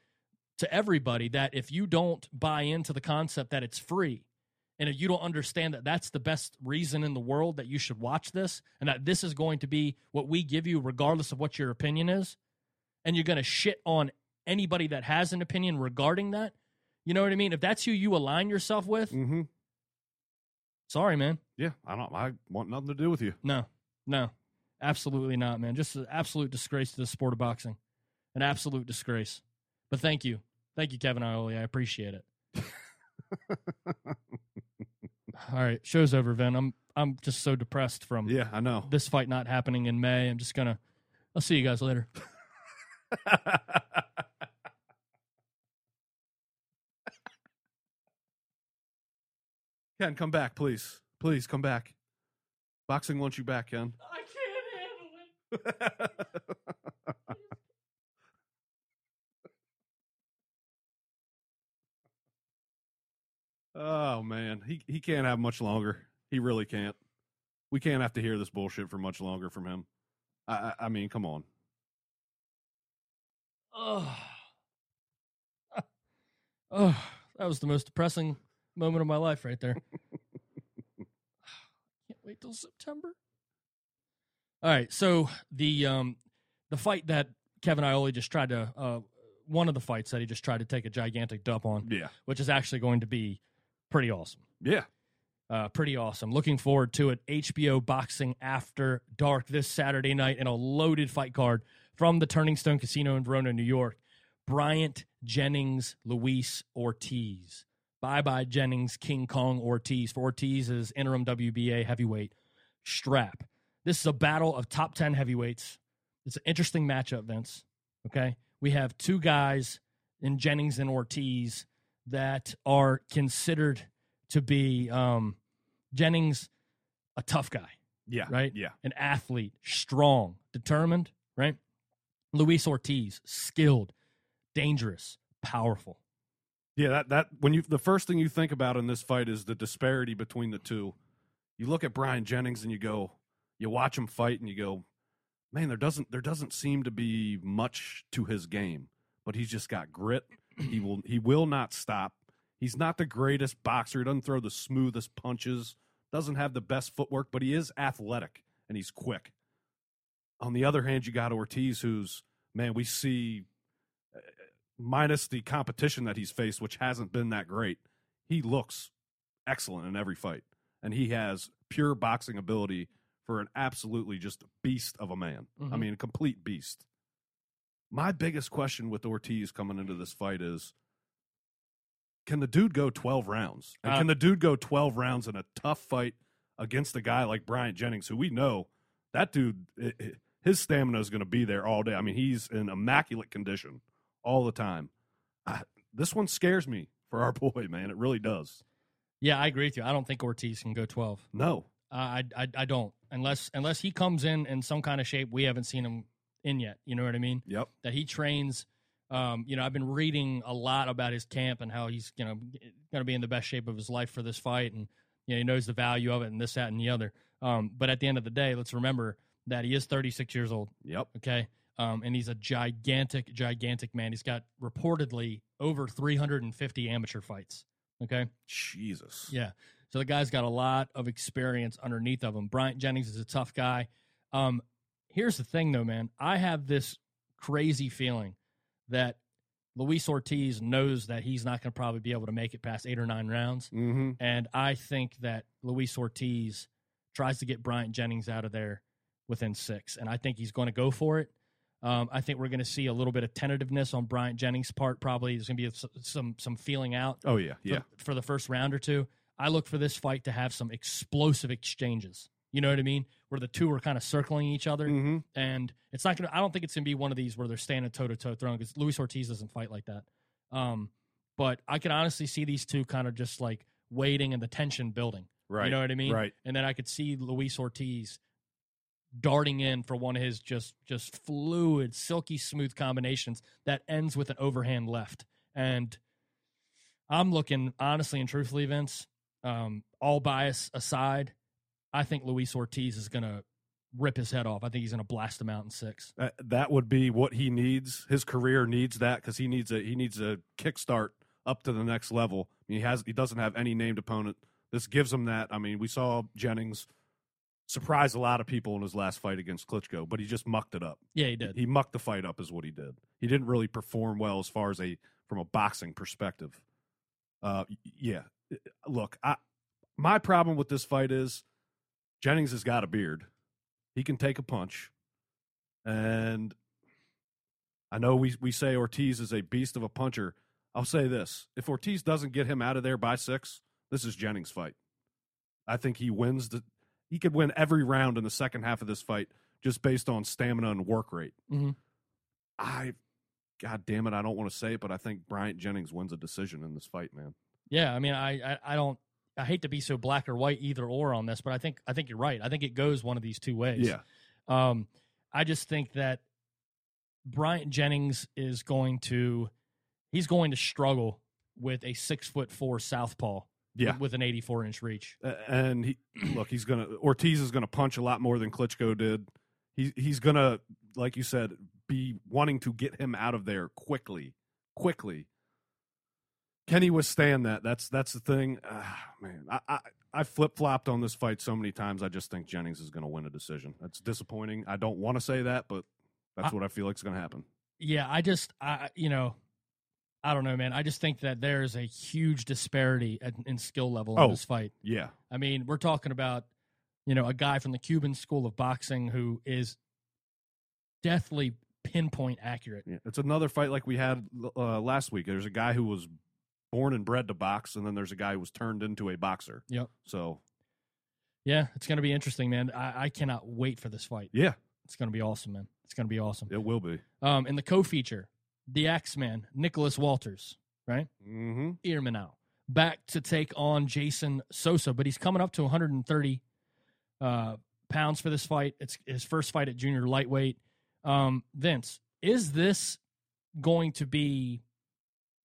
to everybody that if you don't buy into the concept that it's free and if you don't understand that that's the best reason in the world that you should watch this and that this is going to be what we give you regardless of what your opinion is and you're going to shit on anybody that has an opinion regarding that you know what i mean? If that's who you align yourself with Mm-hmm. sorry man. Yeah, I don't. I want nothing to do with you. no no absolutely not man. Just an absolute disgrace to the sport of boxing. An absolute disgrace. But thank you. Thank you kevin Iole. I appreciate it all right show's over vin i'm i'm just so depressed from Yeah, I know. this fight not happening in may i'm just gonna i'll see you guys later Ken, come back, please. Please come back. Boxing wants you back, Ken. i can't handle it oh man, he he can't have much longer. He really can't. We can't have to hear this bullshit for much longer from him. I I, I mean, come on. oh. oh that was the most depressing moment of my life right there can't wait till september all right so the um the fight that kevin Iole just tried to uh one of the fights that he just tried to take a gigantic dump on Yeah, which is actually going to be pretty awesome yeah. uh, pretty awesome. Looking forward to it. HBO Boxing After Dark this Saturday night in a loaded fight card from the Turning Stone Casino in Verona, New York. Bryant Jennings, Luis Ortiz. Bye bye Jennings, King Kong Ortiz. For Ortiz's interim WBA heavyweight strap. This is a battle of top 10 heavyweights. It's an interesting matchup, Vince. Okay. We have two guys in Jennings and Ortiz that are considered to be um, Jennings, a tough guy, Yeah. Right? Yeah. an athlete, strong, determined, right? Luis Ortiz, skilled, dangerous, powerful. Yeah, that that when you the first thing you think about in this fight is the disparity between the two. You look at Bryant Jennings and you go, you watch him fight and you go, man, there doesn't there doesn't seem to be much to his game, but he's just got grit. He will he will not stop. He's not the greatest boxer. He doesn't throw the smoothest punches. Doesn't have the best footwork, but he is athletic and he's quick. On the other hand, you got Ortiz, who's man, we see uh, minus the competition that he's faced, which hasn't been that great. He looks excellent in every fight, and he has pure boxing ability for an absolutely just beast of a man. I Mhm. mean, a complete beast. My biggest question with Ortiz coming into this fight is can the dude go 12 rounds? And Uh, can the dude go 12 rounds in a tough fight against a guy like Bryant Jennings, who we know that dude, his stamina is going to be there all day. I mean, he's in immaculate condition all the time. I, this one scares me for our boy, man. It really does. Yeah, I agree with you. I don't think Ortiz can go 12. No. Uh, I, I I don't unless unless he comes in in some kind of shape we haven't seen him in yet. You know what I mean? Yep. That he trains. Um, you know, I've been reading a lot about his camp and how he's you know going to be in the best shape of his life for this fight, and you know he knows the value of it and this, that, and the other. Um, but at the end of the day, let's remember that he is 36 years old. Yep. Okay. Um, and he's a gigantic, gigantic man. He's got reportedly over 350 amateur fights. Okay. Jesus. Yeah. So the guy's got a lot of experience underneath of him. Bryant Jennings is a tough guy. Um, here's the thing, though, man. I have this crazy feeling that Luis Ortiz knows that he's not going to probably be able to make it past eight or nine rounds. Mm-hmm. And I think that Luis Ortiz tries to get Bryant Jennings out of there within six. And I think he's going to go for it. Um, I think we're going to see a little bit of tentativeness on Bryant Jennings' part. Probably there's going to be s- some some feeling out Oh yeah, for, yeah. for the first round or two. I look for this fight to have some explosive exchanges. You know what I mean? Where the two are kind of circling each other, Mm-hmm. and it's not going to. I don't think it's going to be one of these where they're standing toe to toe throwing because Luis Ortiz doesn't fight like that. Um, but I could honestly see these two kind of just like waiting and the tension building. Right. You know what I mean? Right. And then I could see Luis Ortiz darting in for one of his just just fluid, silky smooth combinations that ends with an overhand left. And I'm looking honestly and truthfully, Vince, um, all bias aside, I think Luis Ortiz is gonna rip his head off. I think he's gonna blast him out in six. Uh, that would be what he needs. His career needs that because he needs a he needs a kickstart up to the next level. He has he doesn't have any named opponent. This gives him that. I mean, we saw Jennings surprise a lot of people in his last fight against Klitschko, but he just mucked it up. Yeah, he did. He mucked the fight up, is what he did. He didn't really perform well as far as a from a boxing perspective. Uh, yeah. Look, I my problem with this fight is Jennings has got a beard. He can take a punch, and I know we we say Ortiz is a beast of a puncher. I'll say this: if Ortiz doesn't get him out of there by six, this is Jennings' fight. I think he wins the. He could win every round in the second half of this fight just based on stamina and work rate. Mhm. I, God damn it, I don't want to say it, but I think Bryant Jennings wins a decision in this fight, man. Yeah, I mean, I, I, I don't, I hate to be so black or white either or on this, but I think, I think you're right. I think it goes one of these two ways. Yeah, Um, I just think that Bryant Jennings is going to, he's going to struggle with a six foot four southpaw. yeah. With, with an 84 inch reach. Uh, and he look, he's gonna Ortiz is gonna punch a lot more than Klitschko did. He he's gonna, like you said, be wanting to get him out of there quickly, quickly. Can he withstand that? That's that's the thing. Ah, man, I I, I flip flopped on this fight so many times. I just think Jennings is gonna win a decision. That's disappointing. I don't want to say that, but that's I- what I feel like is gonna happen. Yeah, I just, I, you know, I don't know, man. I just think that there's a huge disparity at, in skill level in Oh. this fight. Yeah, I mean, we're talking about, you know, a guy from the Cuban school of boxing who is deathly pinpoint accurate. yeah. It's another fight like we had uh, last week. There's a guy who was born and bred to box, and then there's a guy who was turned into a boxer. Yep. So Yeah, it's going to be interesting, man. I, I cannot wait for this fight. yeah, It's going to be awesome, man. It's going to be awesome. it will be. Um, in the co-feature, the X-Man, Nicholas Walters, right? Mm-hmm. Axeman back to take on Jason Sosa, but he's coming up to 130 uh, pounds for this fight. It's his first fight at junior lightweight. Um, Vince, is this going to be?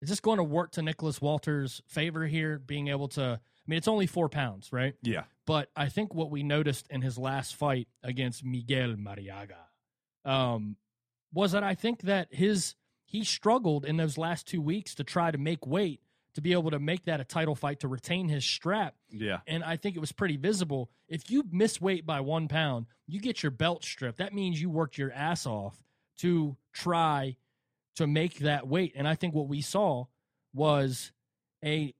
Is this going to work to Nicholas Walters' favor here? Being able to, I mean, it's only four pounds, right? Yeah. But I think what we noticed in his last fight against Miguel Marriaga um, was that I think that his he struggled in those last two weeks to try to make weight to be able to make that a title fight to retain his strap. Yeah. And I think it was pretty visible. If you miss weight by one pound, you get your belt stripped. That means you worked your ass off to try to make that weight. And I think what we saw was a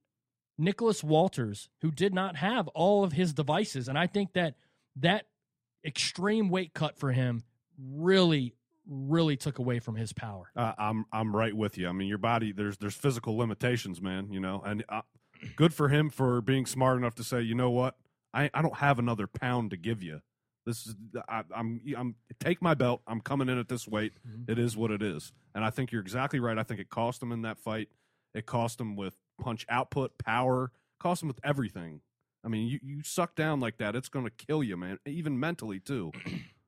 Nicholas Walters who did not have all of his devices. And I think that that extreme weight cut for him really, really took away from his power. Uh, I'm I'm right with you. I mean, your body there's there's physical limitations, man. You know, and uh, good for him for being smart enough to say, you know what, I I don't have another pound to give you. This is I, I'm I'm take my belt. I'm coming in at this weight. Mhm. It is what it is. And I think you're exactly right. I think it cost him in that fight. It cost him with punch output, power, cost him with everything. I mean, you, you suck down like that, it's going to kill you, man, even mentally, too.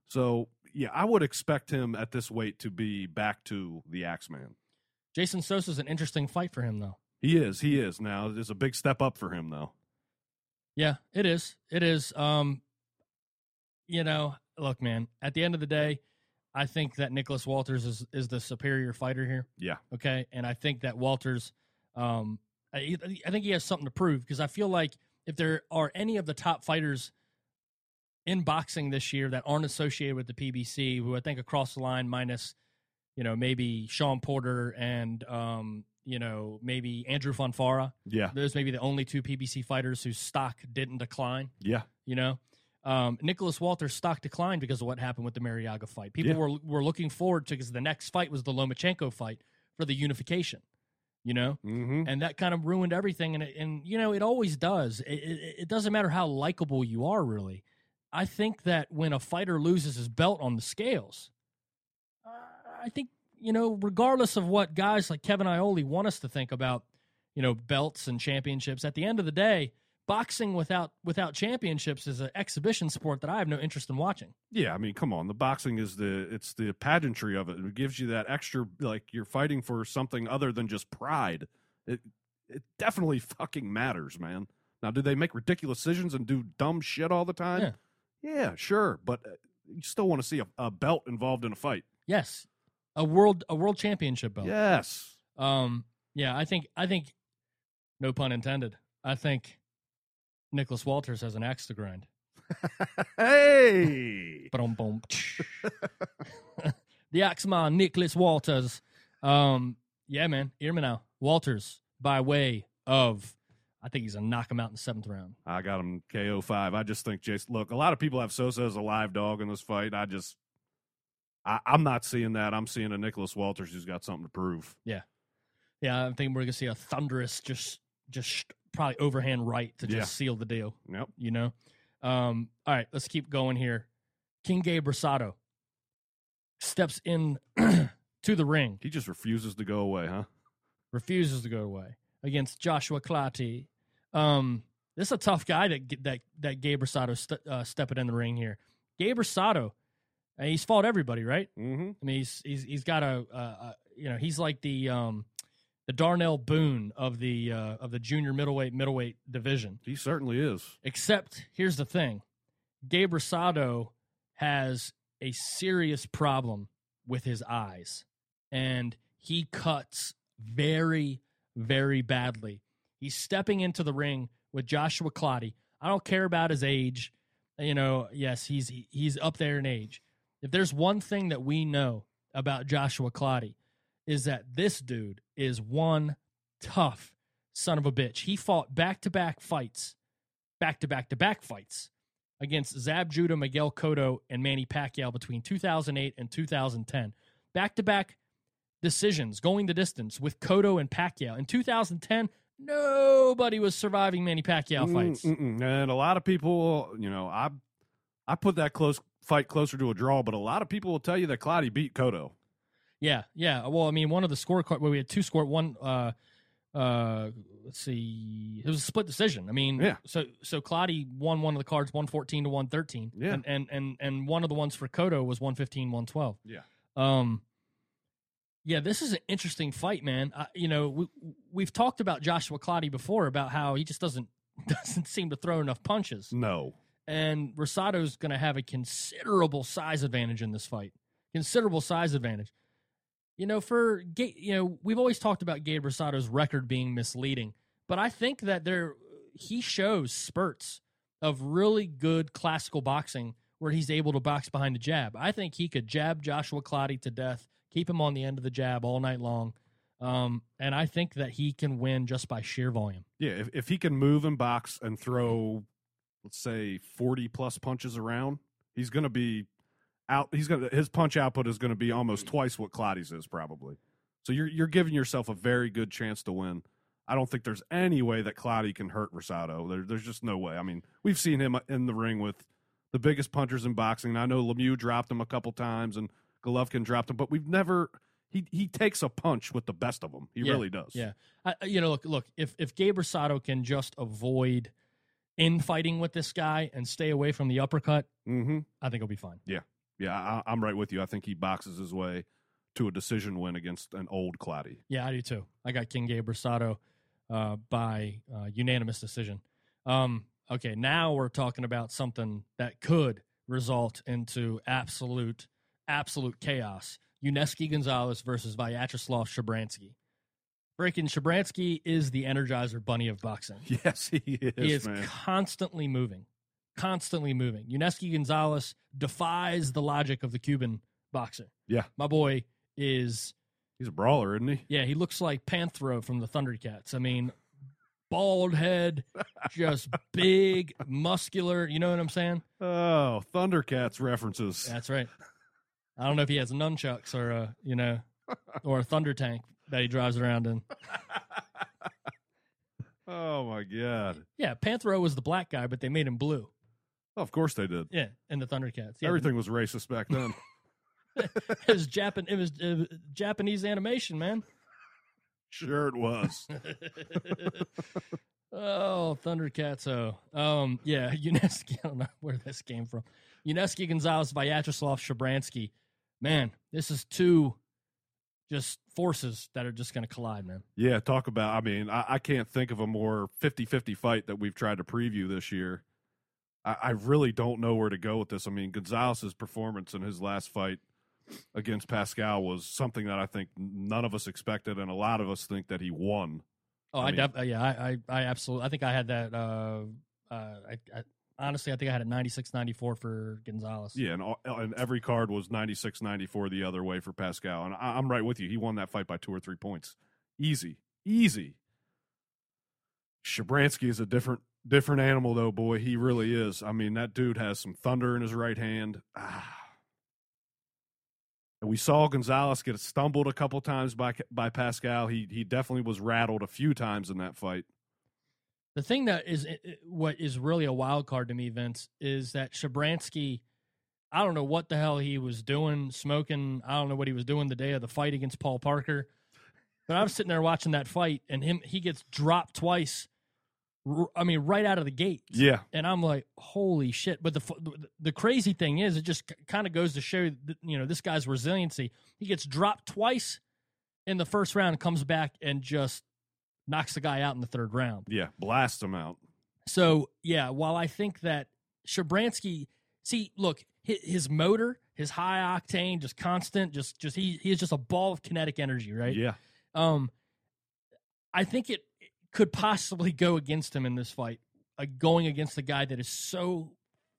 So, yeah, I would expect him at this weight to be back to the Axeman. Jason Sosa's an interesting fight for him, though. He is. He is. Now, there's a big step up for him, though. Yeah, it is. It is. Um, you know, look, man. At the end of the day, I think that Nicholas Walters is is the superior fighter here. Yeah. Okay, and I think that Walters, um, I, I think he has something to prove because I feel like if there are any of the top fighters in boxing this year that aren't associated with the PBC, who I think across the line, minus, you know, maybe Shawn Porter and um, you know, maybe Andrew Fonfara, Yeah. those may be the only two PBC fighters whose stock didn't decline Yeah. you know Um, Nicholas Walter's stock declined because of what happened with the Marriaga fight. People Yeah. were were looking forward to because the next fight was the Lomachenko fight for the unification. You know, Mm-hmm. and that kind of ruined everything. And it, and you know, it always does. It, it, it doesn't matter how likable you are, really. I think that when a fighter loses his belt on the scales, uh, I think you know, regardless of what guys like Kevin Iole want us to think about, you know, belts and championships. At the end of the day, boxing without without championships is an exhibition sport that I have no interest in watching. Yeah, I mean, come on. The boxing is the it's the pageantry of it. It gives you that extra like you're fighting for something other than just pride. It it definitely fucking matters, man. Now, do they make ridiculous decisions and do dumb shit all the time? Yeah. Yeah, sure, but uh, you still want to see a, a belt involved in a fight. Yes, a world a world championship belt. Yes. Um, yeah, I think I think, no pun intended. I think Nicholas Walters has an axe to grind. hey. Boom, boom. the Axeman, Nicholas Walters. Um, yeah, man, hear me now. Walters by way of, I think he's gonna knock him out in the seventh round. I got him KO five. I just think Jason. Look, a lot of people have Sosa as a live dog in this fight. I just, I, I'm not seeing that. I'm seeing a Nicholas Walters who's got something to prove. Yeah, yeah. I'm thinking we're gonna see a thunderous, just, just probably overhand right to just Yeah. seal the deal. Yep. You know. Um, all right, let's keep going here. King Gabe Rosado steps in to the ring. He just refuses to go away, huh? refuses to go away against Joshua Clottey. Um, this is a tough guy that that that Gabe Rosado st- uh, stepping in the ring here. Gabe Rosado, uh, he's fought everybody, right? Mm-hmm. I mean, he's he's he's got a, a, a you know he's like the um the Darnell Boone of the uh, of the junior middleweight middleweight division. He certainly is. Except here's the thing, Gabe Rosado has a serious problem with his eyes, and he cuts very, very badly. He's stepping into the ring with Joshua Clottey. I don't care about his age. You know, yes, he's he's up there in age. If there's one thing that we know about Joshua Clottey, is that this dude is one tough son of a bitch. He fought back to back fights, back to back to back fights against Zab Judah, Miguel Cotto, and Manny Pacquiao between 2008 and 2010. Back to back decisions, going the distance with Cotto and Pacquiao. In 2010, nobody was surviving Manny Pacquiao mm, fights. Mm-mm. And a lot of people, you know, I I put that close fight closer to a draw, but a lot of people will tell you that Clottey beat Cotto. Yeah, yeah. Well, I mean, one of the scorecard well, we had two score one. Uh, uh, let's see, it was a split decision. I mean, Yeah. So so Clottey won one of the cards, one fourteen to one thirteen. Yeah. and and and and one of the ones for Cotto was 115, 112. Yeah. Um. Yeah, this is an interesting fight, man. I, you know, we, we've talked about Joshua Clottey before about how he just doesn't doesn't seem to throw enough punches No. and Rosado's going to have a considerable size advantage in this fight. Considerable size advantage. You know, for you know, we've always talked about Gabe Rosado's record being misleading, but I think that there he shows spurts of really good classical boxing where he's able to box behind the jab. I think he could jab Joshua Clottey to death, keep him on the end of the jab all night long. Um, and I think that he can win just by sheer volume. Yeah, if, if he can move and box and throw, let's say, 40 plus punches around, he's going to be out. He's to, his punch output is going to be almost twice what Clottey's is probably. So you're, you're giving yourself a very good chance to win. I don't think there's any way that Clottey can hurt Rosado. There, there's just no way. I mean, we've seen him in the ring with the biggest punchers in boxing. And I know Lemieux dropped him a couple times and Golovkin dropped him, but we've never. He he takes a punch with the best of them. He Yeah, really does. Yeah, I- you know, look, look. If if Gabe Rosado can just avoid infighting with this guy and stay away from the uppercut, Mm-hmm. I think he'll be fine. Yeah, I, I'm right with you. I think he boxes his way to a decision win against an old Clottey. Yeah, I do too. I got King Gabe Rosado uh, by uh, unanimous decision. Um, okay, now we're talking about something that could result into absolute, absolute chaos. Yunieski Gonzalez versus Vyacheslav Shabransky. Breaking Shabransky is the Energizer Bunny of boxing. Yes, he is. he is man. constantly moving, constantly moving. Uneski Gonzalez defies the logic of the Cuban boxer. Yeah. My boy is He's a brawler, isn't he? yeah, he looks like Panthro from the Thundercats. I mean, bald head, just big, muscular. You know what I'm saying? Oh, Thundercats references. That's right. I don't know if he has nunchucks or a, you know, or a thunder tank that he drives around in. Oh my god. Yeah, Panthro was the black guy, but they made him blue. Of course they did. Yeah, in the Thundercats. Yeah, Everything was racist back then. it was Japan. It was uh, Japanese animation, man. sure it was. oh, Thundercats! Oh, um, yeah, Yunieski. I don't know where this came from. Yunieski, Gonzalez, Vyacheslav, Shabransky. Man, this is two just forces that are just going to collide, man. Yeah, talk about. I mean, I, I can't think of a more 50 50 fight that we've tried to preview this year. I, I really don't know where to go with this. I mean, Gonzalez's performance in his last fight against Pascal was something that I think none of us expected, and a lot of us think that he won. Oh, I I, mean- def- uh, yeah, I, I, I absolutely. I think I had that. Uh, uh, I, I honestly, I think I had a 96, 94 for Gonzalez. Yeah, and, all, and every card was 96 94 the other way for Pascal. And I, I'm right with you. He won that fight by two or three points. Easy. Easy. Shabransky is a different different animal though, boy. He really is. I mean, that dude has some thunder in his right hand. Ah. And we saw Gonzalez get stumbled a couple times by by Pascal. He he definitely was rattled a few times in that fight. The thing that is i- i- what is really a wild card to me, Vince, is that Shabransky. I don't know what the hell he was doing, smoking. I don't know what he was doing the day of the fight against Paul Parker. But I'm sitting there watching that fight, and him he gets dropped twice. I mean, right out of the gate. Yeah. and I'm like, holy shit! But the the crazy thing is, it just kind of goes to show that, you know this guy's resiliency. He gets dropped twice in the first round, comes back and just knocks the guy out in the third round. Yeah. Blast him out. So yeah, while I think that Shabransky, see, look, his, his motor, his high octane, just constant, just just he he is just a ball of kinetic energy, right? Yeah. Um, I think it could possibly go against him in this fight, uh, going against a guy that is so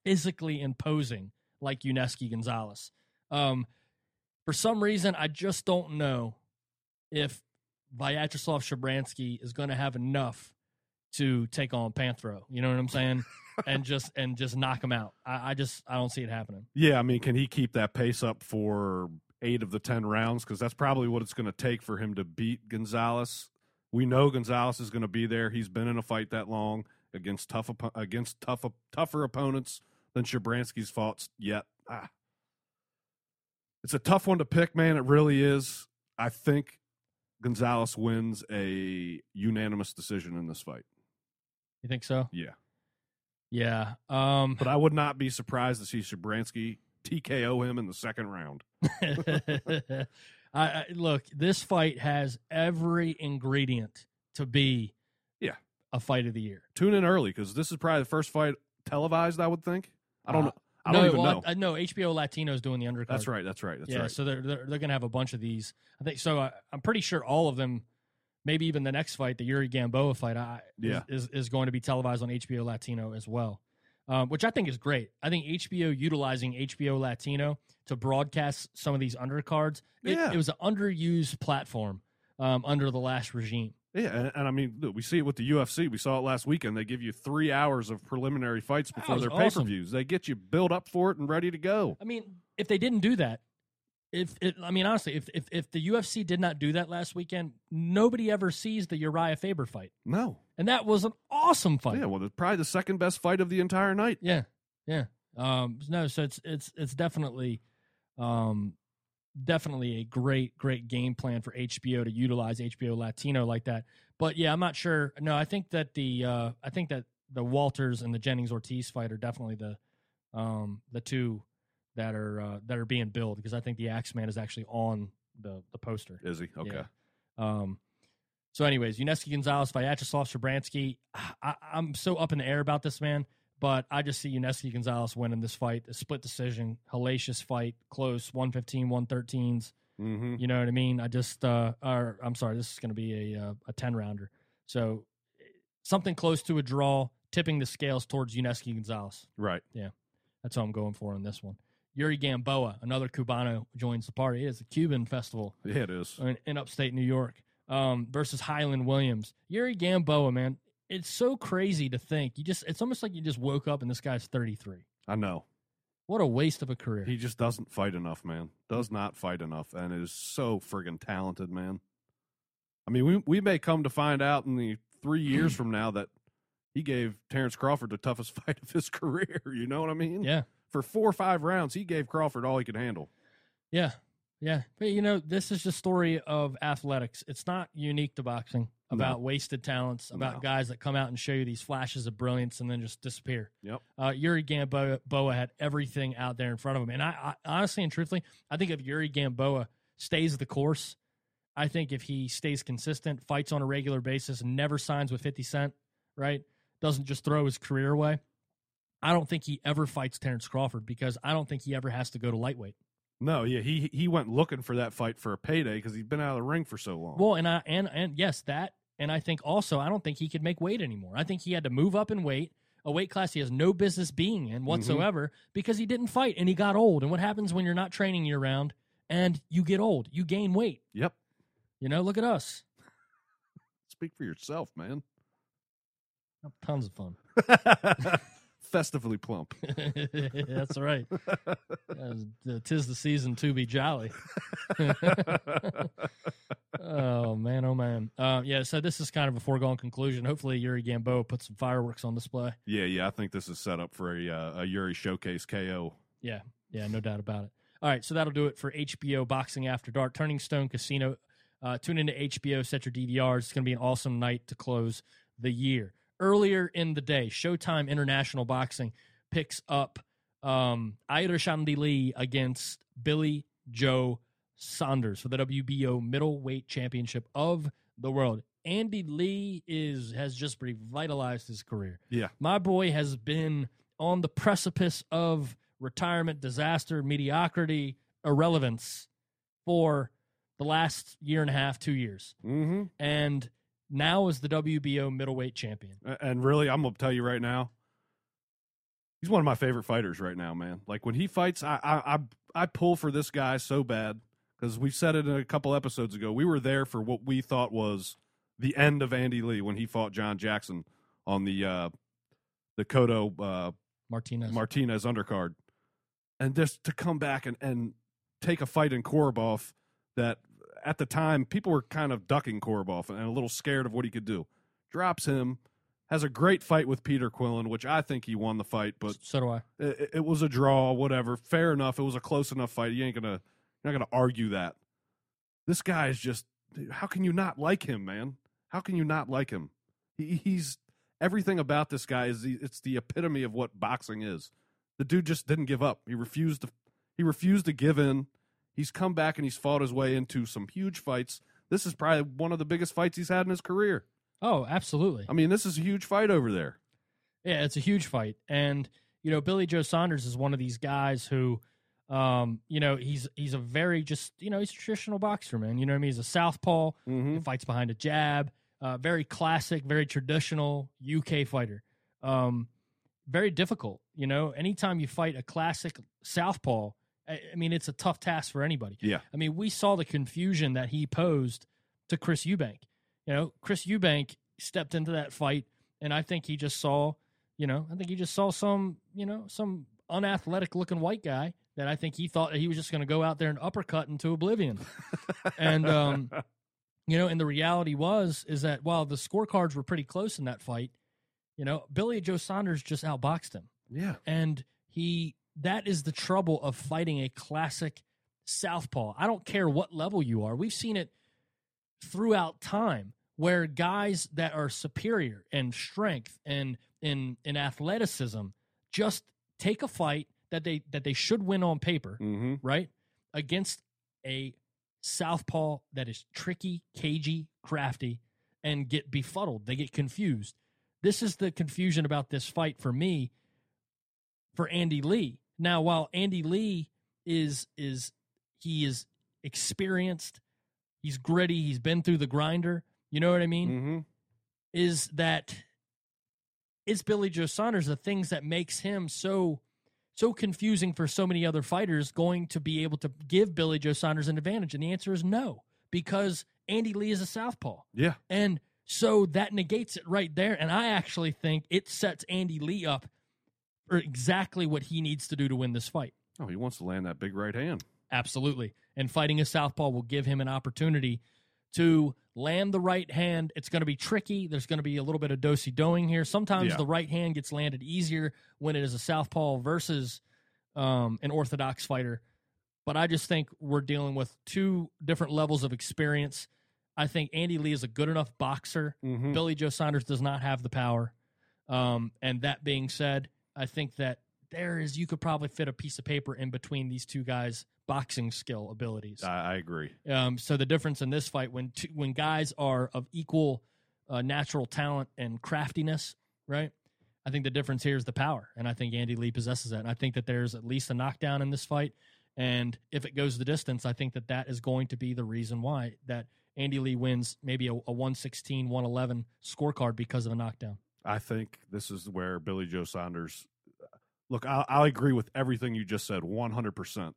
physically imposing like Yunieski Gonzalez. Um, for some reason, I just don't know if Vyacheslav Shabransky is going to have enough to take on Panthro. You know what I'm saying? and just and just knock him out. I, I just I don't see it happening. Yeah, I mean, can he keep that pace up for eight of the ten rounds? Because that's probably what it's going to take for him to beat Gonzalez. We know Gonzalez is going to be there. He's been in a fight that long against tough against tough tougher opponents than Shabransky's fought yet. Ah. It's a tough one to pick, man. It really is. I think Gonzalez wins a unanimous decision in this fight. You think so? Yeah, Yeah. Um, but I would not be surprised to see Shabransky TKO him in the second round. I, I look, this fight has every ingredient to be Yeah. a fight of the year. tune in early because this is probably the first fight televised. I would think. I don't Uh, know. I don't no, even well, know. I, know HBO Latino's doing the undercard. that's right. That's right. That's yeah, right. so they're they're, they're going to have a bunch of these. I think so. I, I'm pretty sure all of them, maybe even the next fight, the Yuri Gamboa fight, I, Yeah. is, is is going to be televised on HBO Latino as well, um, which I think is great. I think HBO utilizing HBO Latino to broadcast some of these undercards. It, Yeah. it was an underused platform um, under the last regime. yeah, and, and I mean, look, we see it with the UFC. We saw it last weekend. They give you three hours of preliminary fights before their pay per views. They get you built up for it and ready to go. I mean, if they didn't do that, if it, I mean honestly, if, if if the UFC did not do that last weekend, nobody ever sees the Uriah Faber fight, No. and that was an awesome fight. Yeah. Well, it's probably the second best fight of the entire night. Yeah, yeah. Um, no, so it's it's it's definitely, um, definitely a great great game plan for HBO to utilize HBO Latino like that. But yeah, I'm not sure. No, I think that the uh, I think that the Walters and the Jennings Ortiz fight are definitely the um the two that are uh, that are being billed because I think the Axeman is actually on the the poster. Is he? Okay. Yeah. Um, so, anyways, Yunieski Gonzalez, Vyacheslav Shabransky. I, I'm so up in the air about this man, but I just see Yunieski Gonzalez winning this fight. A split decision, hellacious fight, close, 115, 113s. Mm-hmm. You know what I mean? I just, uh, or I'm sorry, this is going to be a uh, a 10 rounder. So, something close to a draw, tipping the scales towards Yunieski Gonzalez. Right. Yeah. That's what I'm going for on this one. Yuri Gamboa, another Cubano, joins the party. It is a Cuban festival Yeah, it is. in, in upstate New York um, versus Hylon Williams. Yuri Gamboa, man, it's so crazy to think. You just it's almost like you just woke up and this guy's 33. I know. What a waste of a career. He just doesn't fight enough, man. Does not fight enough, and is so friggin' talented, man. I mean, we we may come to find out in the three years from now that he gave Terrence Crawford the toughest fight of his career. You know what I mean? yeah. For four or five rounds, he gave Crawford all he could handle. Yeah. Yeah. But you know, this is the story of athletics. It's not unique to boxing about wasted talents, about No. guys that come out and show you these flashes of brilliance and then just disappear. Yep. Uh, Yuri Gamboa Boa had everything out there in front of him. And I, I honestly and truthfully, I think if Yuri Gamboa stays the course, I think if he stays consistent, fights on a regular basis, never signs with 50 Cent, right? Doesn't just throw his career away. I don't think he ever fights Terrence Crawford because I don't think he ever has to go to lightweight. No, yeah, he he went looking for that fight for a payday because he's been out of the ring for so long. Well, and I and and yes, that and I think also I don't think he could make weight anymore. I think he had to move up in weight, a weight class he has no business being in mm-hmm. whatsoever because he didn't fight and he got old. And what happens when you're not training year round and you get old? You gain weight. yep. You know, look at us. Speak for yourself, man. Tons of fun. Festively plump. That's right. Tis the season to be jolly. oh man, oh man. Uh, yeah, so this is kind of a foregone conclusion. Hopefully, Yuri Gamboa puts some fireworks on display. yeah, yeah. I think this is set up for a uh, a Yuri showcase KO. Yeah, yeah, no doubt about it. All right, so that'll do it for HBO Boxing After Dark. Turning Stone Casino. Uh, tune into HBO, set your DVRs. It's going to be an awesome night to close the year. Earlier in the day, Showtime International Boxing picks up um, Ira Shandy Lee against Billy Joe Saunders for the WBO middleweight championship of the world. Andy Lee is has just revitalized his career. Yeah. My boy has been on the precipice of retirement, disaster, mediocrity, irrelevance for the last year and a half, two years. Mm-hmm. And now is the WBO middleweight champion. And really, I'm gonna tell you right now, he's one of my favorite fighters right now, man. Like when he fights, I I I, I pull for this guy so bad because we said it in a couple episodes ago. We were there for what we thought was the end of Andy Lee when he fought John Jackson on the uh, the Cotto uh, Martinez. Martinez undercard, and just to come back and, and take a fight in Korobov that at the time people were kind of ducking Korobov and a little scared of what he could do. Drops him, has a great fight with Peter Quillin, which I think he won the fight, but so do I. it, it was a draw, whatever. Fair enough. It was a close enough fight. You ain't gonna you're not gonna argue that. This guy is just how can you not like him, man? How can you not like him? He, he's everything about this guy is the, it's the epitome of what boxing is. The dude just didn't give up. He refused to he refused to give in. He's come back and he's fought his way into some huge fights. This is probably one of the biggest fights he's had in his career. Oh, absolutely. I mean, this is a huge fight over there. Yeah, it's a huge fight. And, you know, Billy Joe Saunders is one of these guys who um, you know, he's he's a very just, you know, he's a traditional boxer, man. You know what I mean? He's a southpaw, Mm-hmm. He fights behind a jab, uh, very classic, very traditional UK fighter. Um, very difficult, you know. Anytime you fight a classic southpaw, I, I mean, it's a tough task for anybody. Yeah. I mean, we saw the confusion that he posed to Chris Eubank. You know, Chris Eubank stepped into that fight, and I think he just saw, you know, I think he just saw some, you know, some unathletic looking white guy that I think he thought that he was just going to go out there and uppercut into oblivion. and um, you know, and the reality was is that while the scorecards were pretty close in that fight, you know, Billy Joe Saunders just outboxed him yeah. and he that is the trouble of fighting a classic southpaw i don't care what level you are we've seen it throughout time where guys that are superior in strength and in in athleticism just take a fight that they that they should win on paper Mm-hmm. right against a southpaw that is tricky cagey crafty and get befuddled they get confused this is the confusion about this fight for me for Andy Lee. Now, while Andy Lee is is he is experienced, he's gritty, he's been through the grinder. You know what I mean? Mm-hmm. Is that it's Billy Joe Saunders the things that makes him so so confusing for so many other fighters going to be able to give Billy Joe Saunders an advantage? And the answer is no, because Andy Lee is a southpaw. Yeah. And So that negates it right there. And I actually think it sets Andy Lee up exactly what he needs to do to win this fight. Oh, he wants to land that big right hand. Absolutely. And fighting a southpaw will give him an opportunity to land the right hand. It's going to be tricky. There's going to be a little bit of dosey doing here. Sometimes Yeah. the right hand gets landed easier when it is a southpaw versus um, an orthodox fighter. But I just think we're dealing with two different levels of experience. I think Andy Lee is a good enough boxer. Mm-hmm. Billy Joe Saunders does not have the power. Um, and that being said, I think that there is you could probably fit a piece of paper in between these two guys' boxing skill abilities. I, I agree. Um, so the difference in this fight when two, when guys are of equal uh, natural talent and craftiness, right? I think the difference here is the power, and I think Andy Lee possesses that. And I think that there's at least a knockdown in this fight, and if it goes the distance, I think that that is going to be the reason why that Andy Lee wins maybe a, a 116, 111 scorecard because of a knockdown. I think this is where Billy Joe Saunders. Look, I, I agree with everything you just said, one hundred percent.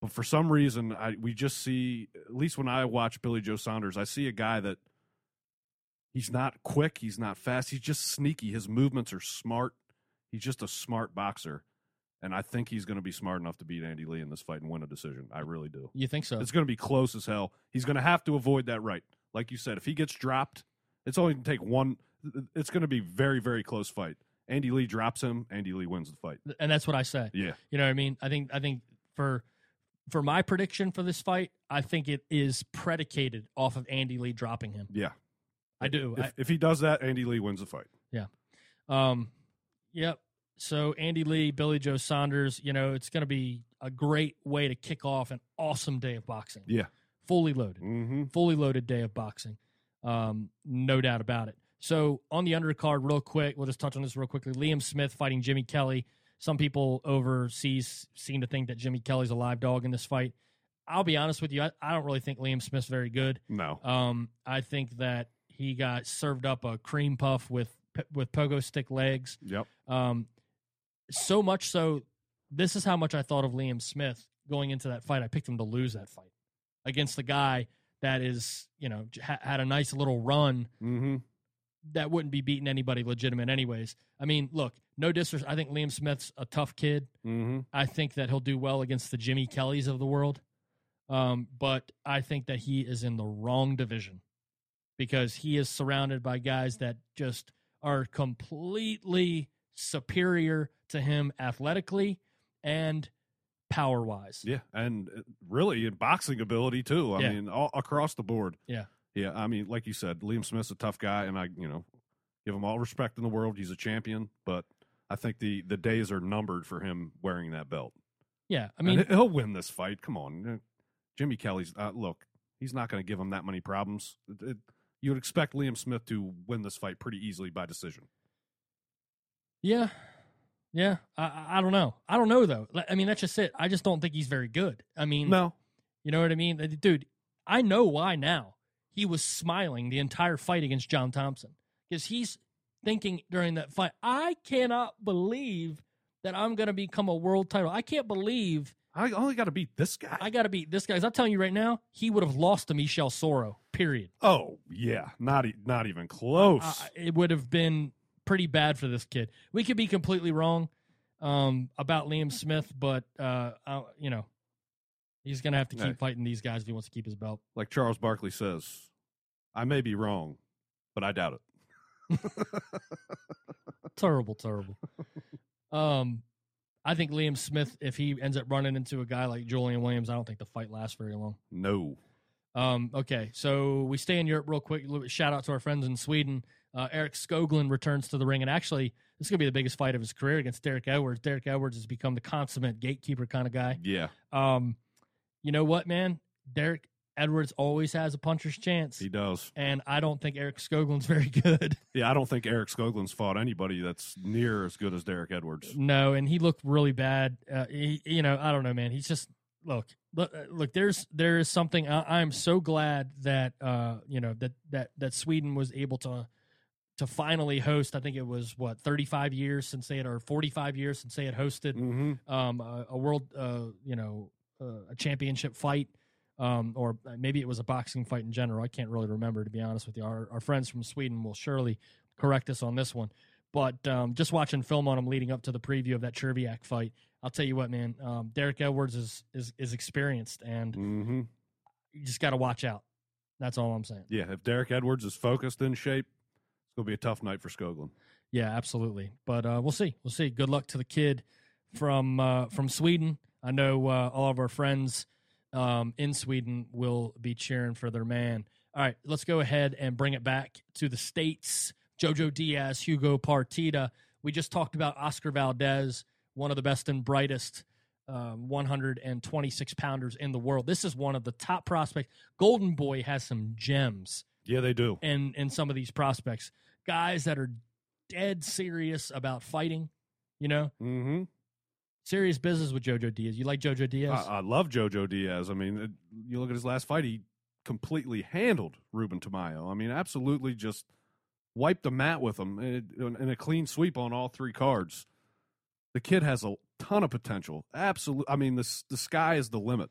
But for some reason, I we just see at least when I watch Billy Joe Saunders, I see a guy that he's not quick, he's not fast, he's just sneaky. His movements are smart. He's just a smart boxer, and I think he's going to be smart enough to beat Andy Lee in this fight and win a decision. I really do. You think so? It's going to be close as hell. He's going to have to avoid that right. Like you said, if he gets dropped, it's only going to take one. It's going to be very, very close fight. Andy Lee drops him. Andy Lee wins the fight. and that's what I say. Yeah. You know what I mean? I think I think for for my prediction for this fight, I think it is predicated off of Andy Lee dropping him. Yeah. I do. If, if he does that, Andy Lee wins the fight. Yeah. um, yep. So Andy Lee, Billy Joe Saunders. You know, it's going to be a great way to kick off an awesome day of boxing. Yeah. Fully loaded, Mm-hmm. fully loaded day of boxing. Um, no doubt about it. So on the undercard, real quick, we'll just touch on this real quickly. Liam Smith fighting Jimmy Kelly. Some people overseas seem to think that Jimmy Kelly's a live dog in this fight. I'll be honest with you, I, I don't really think Liam Smith's very good. No. Um, I think that he got served up a cream puff with with pogo stick legs. Yep. Um, so much so, this is how much I thought of Liam Smith going into that fight. I picked him to lose that fight against the guy that is, you know, ha- had a nice little run Mm-hmm. That wouldn't be beating anybody legitimate, anyways. I mean, look, no disrespect. I think Liam Smith's a tough kid. Mm-hmm. I think that he'll do well against the Jimmy Kellys of the world. Um, but I think that he is in the wrong division because he is surrounded by guys that just are completely superior to him athletically and power wise. Yeah. And uh, really in boxing ability, too. I Yeah. mean, all across the board. Yeah. Yeah. I mean, like you said, Liam Smith's a tough guy, and I, you know, give him all respect in the world. He's a champion, but I think the, the days are numbered for him wearing that belt. Yeah. I mean, mean, he'll win this fight. Come on, Uh, Jimmy Kelly's. Uh, look, he's not going to give him that many problems. It, it, you would expect Liam Smith to win this fight pretty easily by decision. yeah. Yeah. I- I, don't know. I don't know, though. I mean, that's just it. I just don't think he's very good. I mean, No, You know what I mean? Dude, I know why now. He was smiling the entire fight against John Thompson because he's thinking during that fight, I cannot believe that I'm going to become a world title. I can't believe I only got to beat this guy. I got to beat this guy. 'Cause I'm telling you right now, he would have lost to Michel Soro, period. oh yeah, not e- not even close. Uh, it would have been pretty bad for this kid. We could be completely wrong um, about Liam Smith, but, uh, uh, you know, he's going to have to keep Hey. fighting these guys if he wants to keep his belt. like Charles Barkley says, I may be wrong, but I doubt it. terrible, terrible. Um, I think Liam Smith, if he ends up running into a guy like Julian Williams, I don't think the fight lasts very long. No. Um, okay, so we stay in Europe real quick. Shout out to our friends in Sweden. Uh, Erik Skoglund returns to the ring, and actually, this is going to be the biggest fight of his career against Derek Edwards. Derek Edwards has become the consummate gatekeeper kind of guy. Yeah, Um, you know what, man? Derek Edwards always has a puncher's chance, he does. and I don't think Erik Skoglund's very good. Yeah, I don't think Erik Skoglund's fought anybody that's near as good as Derek Edwards. No, and he looked really bad. Uh, he, you know, I don't know, man. He's just look, look, uh, look. There's there is something. I, I'm so glad that uh, you know that that that Sweden was able to to finally host. I think it was what 35 years since they had, or 45 years since they had hosted Mm-hmm. um, a, a world, uh, you know, a championship fight. um, or maybe it was a boxing fight in general. I can't really remember to be honest with you. Our, our friends from Sweden will surely correct us on this one. But um, just watching film on him leading up to the preview of that Cherviak fight, I'll tell you what, man. Um, Derek Edwards is is is experienced, and Mm-hmm. you just got to watch out. That's all I'm saying. Yeah, if Derek Edwards is focused in shape, it's gonna be a tough night for Skoglund. Yeah, absolutely. But uh, we'll see. We'll see. Good luck to the kid from uh, from Sweden. I know uh, all of our friends um, in Sweden will be cheering for their man. All right, let's go ahead and bring it back to the states. Jojo Diaz, Hugo Partida. We just talked about Oscar Valdez, one of the best and brightest uh, 126 pounders in the world. This is one of the top prospects. Golden Boy has some gems Yeah, they do. in in some of these prospects. Guys that are dead serious about fighting, you know, Mm-hmm. Serious business with Jojo Diaz. You like Jojo Diaz? I, I love JoJo Diaz. I mean, it, you look at his last fight; he completely handled Ruben Tamayo. I mean, absolutely just wiped the mat with him uh, in, in a clean sweep on all three cards. The kid has a ton of potential. Absolutely. I mean, the the sky is the limit.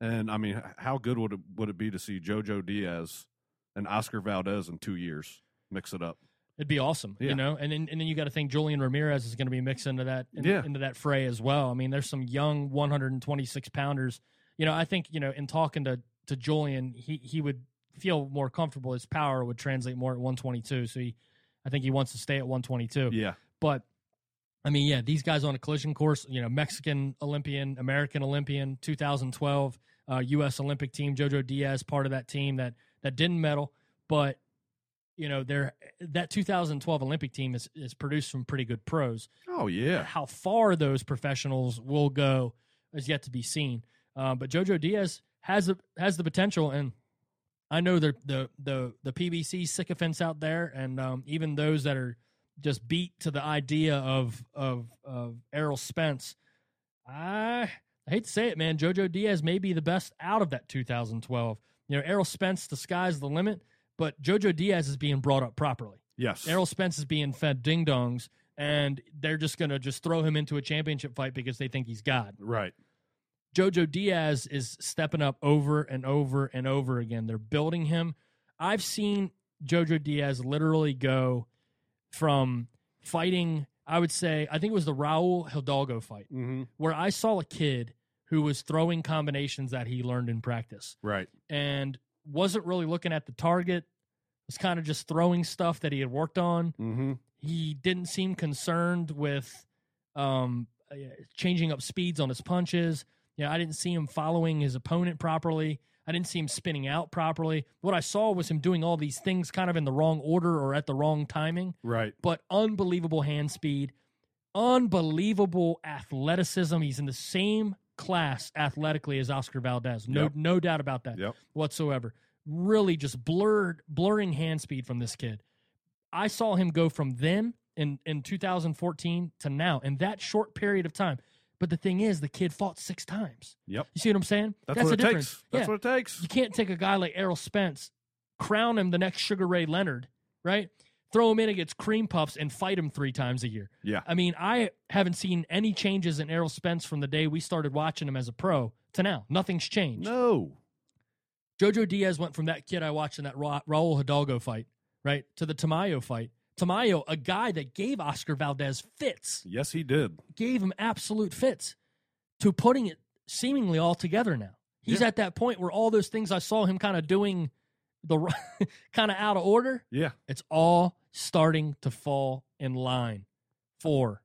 And I mean, how good would it would it be to see JoJo Diaz and Oscar Valdez in two years mix it up? It'd be awesome, Yeah. you know. And then and then you got to think Julian Ramirez is going to be mixed into that in- Yeah. into that fray as well. I mean, there's some young 126 pounders. You know, I think you know in talking to to Julian, he he would feel more comfortable. His power would translate more at 122. So he, I think he wants to stay at 122. Yeah, But I mean, yeah, these guys on a collision course, you know, Mexican Olympian, American Olympian, 2012 uh, U.S. Olympic team, JoJo Diaz, part of that team that that didn't medal, but you know, they're that 2012 Olympic team is is produced some pretty good pros. oh yeah, How far those professionals will go is yet to be seen. Uh, but JoJo Diaz has a, has the potential, and I know the the the the PBC sycophants out there, and um, even those that are just beat to the idea of of of Errol Spence. I I hate to say it, man. JoJo Diaz may be the best out of that 2012. You know, Errol Spence, the sky's the limit, but JoJo Diaz is being brought up properly. yes, Errol Spence is being fed ding dongs, and they're just going to just throw him into a championship fight because they think he's God. right. Jojo Diaz is stepping up over and over and over again. They're building him. I've seen Jojo Diaz literally go from fighting, I would say, I think it was the Raul Hidalgo fight, Mm-hmm. where I saw a kid who was throwing combinations that he learned in practice Right. and wasn't really looking at the target, was kind of just throwing stuff that he had worked on Mm-hmm. he didn't seem concerned with um, uh, changing up speeds on his punches. You know, I didn't see him following his opponent properly. I didn't see him spinning out properly. What I saw was him doing all these things kind of in the wrong order or at the wrong timing, Right. but unbelievable hand speed, unbelievable athleticism. He's in the same class athletically as Oscar Valdez. No Yep. no doubt about that Yep. whatsoever. Really just blurred blurring hand speed from this kid. I saw him go from then in in 2014 to now in that short period of time. But the thing is, the kid fought six times. Yep. You see what I'm saying? That's, the what it difference. takes. That's yeah. what it takes. You can't take a guy like Errol Spence, crown him the next Sugar Ray Leonard, right? Throw him in against cream puffs and fight him three times a year. Yeah. I mean, I haven't seen any changes in Errol Spence from the day we started watching him as a pro to now. Nothing's changed. No. Jojo Diaz went from that kid I watched in that Ra- Raul Hidalgo fight, right, to the Tamayo fight. Tamayo, a guy that gave Oscar Valdez fits, Yes, he did. gave him absolute fits, to putting it seemingly all together now. He's Yeah. at that point where all those things I saw him kind of doing the kind of out of order, Yeah. it's all starting to fall in line for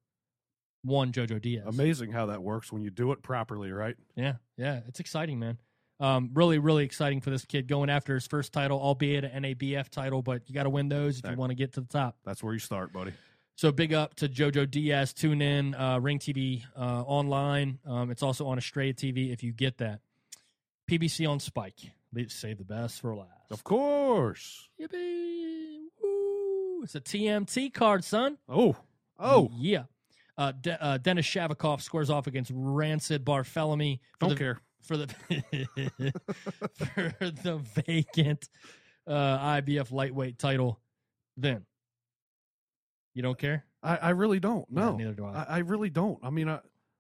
one Jojo Diaz. Amazing how that works when you do it properly, right? Yeah, yeah, it's exciting, man. Um, really, really exciting for this kid going after his first title, albeit an NABF title. But you got to win those if you want to get to the top. That's where you start, buddy. So big up to JoJo Diaz. Tune in, uh, Ring TV uh, online. Um, it's also on Estrella TV if you get that. PBC on Spike. Save the best for last. Of course. Yippee! It's a TMT card, son. Oh. Oh. yeah. Uh, De- uh, Denis Shafikov squares off against Rances for Don't the- care. for the for the vacant uh, IBF lightweight title. Then you don't care. I, I really don't. Yeah, No. neither do I. I, I really don't. I mean, I,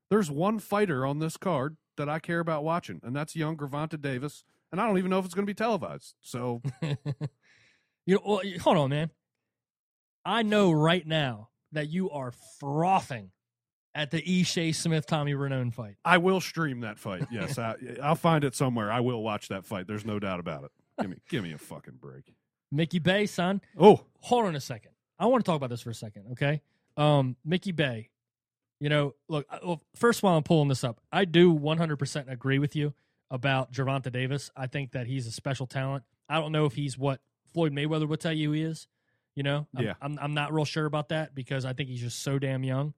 there's one fighter on this card that I care about watching, and that's young Gervonta Davis. And I don't even know if it's going to be televised. So you know, well, hold on, man. I know right now that you are frothing at the Ishe Smith Tommy Rainone fight. I will stream that fight. Yes, I, I'll find it somewhere. I will watch that fight. There's no doubt about it. Give me, give me a fucking break. Mickey Bey, son. Oh, Hold on a second. I want to talk about this for a second, okay? Um, Mickey Bey. You know, look. First, while I'm pulling this up, I do 100% agree with you about Gervonta Davis. I think that he's a special talent. I don't know if he's what Floyd Mayweather would tell you he is. You know, I'm, Yeah. I'm, I'm not real sure about that because I think he's just so damn young.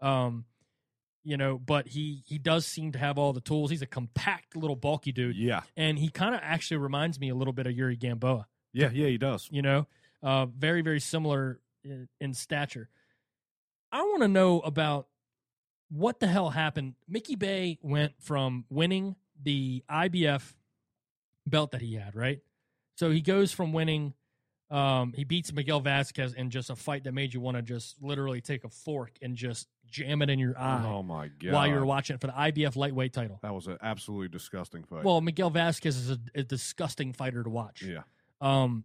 Um, you know, but he he does seem to have all the tools. He's a compact little bulky dude, yeah, and he kind of actually reminds me a little bit of Yuri Gamboa yeah, yeah. He does. you know uh, very very similar in, in stature i want to know about what the hell happened mickey bey went from winning the ibf belt that he had right so he goes from winning um, he beats miguel vasquez in just a fight that made you want to just literally take a fork and just jam it in your eye Oh my god! while you're watching it for the ibf lightweight title that was an absolutely disgusting fight. well miguel vasquez is a, a disgusting fighter to watch yeah, um,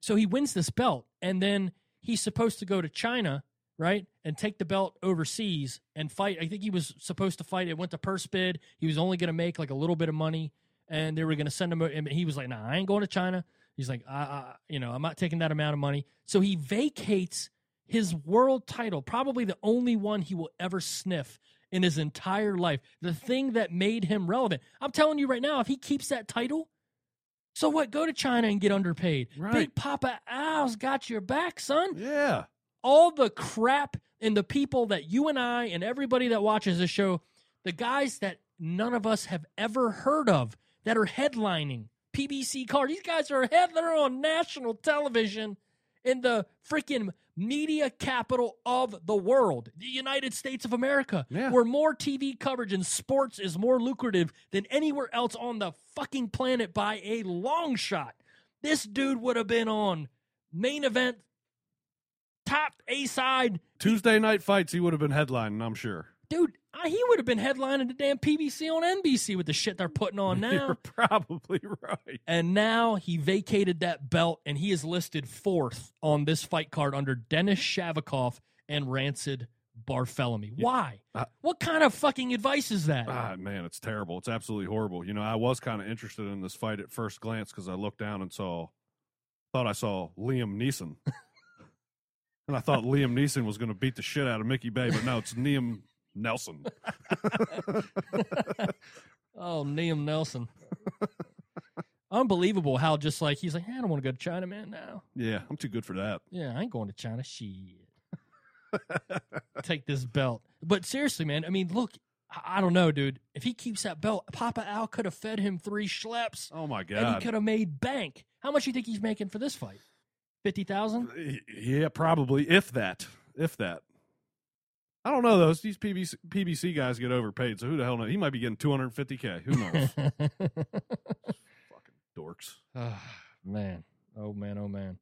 so he wins this belt, and then he's supposed to go to China, right, and take the belt overseas and fight. I think he was supposed to fight. It went to purse bid. He was only going to make like a little bit of money, and they were going to send him. And he was like, "Nah, I ain't going to China." He's like, I, I, you know, I'm not taking that amount of money. So he vacates his world title, probably the only one he will ever sniff in his entire life. The thing that made him relevant. I'm telling you right now, if he keeps that title, so what? Go to China and get underpaid. Right. Big Papa Al's got your back, son. yeah. All the crap and the people that you and I and everybody that watches this show, the guys that none of us have ever heard of that are headlining PBC card. These guys are they're on national television in the freaking media capital of the world, the United States of America, Yeah. where more TV coverage in sports is more lucrative than anywhere else on the fucking planet by a long shot. This dude would have been on main event, top A side. Tuesday night fights, he would have been headlining. I'm sure. Dude, I- he would have been headlining the damn PBC on NBC with the shit they're putting on now. You're probably right. And now he vacated that belt and he is listed fourth on this fight card under Denis Shafikov and Rances Barthelemy. Why? Uh, what kind of fucking advice is that? Ah, man, it's terrible. It's absolutely horrible. You know, I was kind of interested in this fight at first glance because I looked down and saw, thought I saw Liam Neeson, and I thought Liam Neeson was going to beat the shit out of Mickey Bey, but no, it's Liam Nelson. oh, Liam Nelson. Unbelievable how just like he's like, I don't want to go to China, man. Now, yeah, I'm too good for that. yeah, I ain't going to China. Shit. Take this belt. But seriously, man, I mean, look, I, I don't know, dude. If he keeps that belt, Papa Al could have fed him three schleps. Oh my and he could have made bank. How much do you think he's making for this fight? Fifty thousand. Yeah, probably if that, if that. I don't know those. These PBC, PBC guys get overpaid, so who the hell knows? He might be getting 250k. Who knows? Fucking dorks. man, oh man, oh man.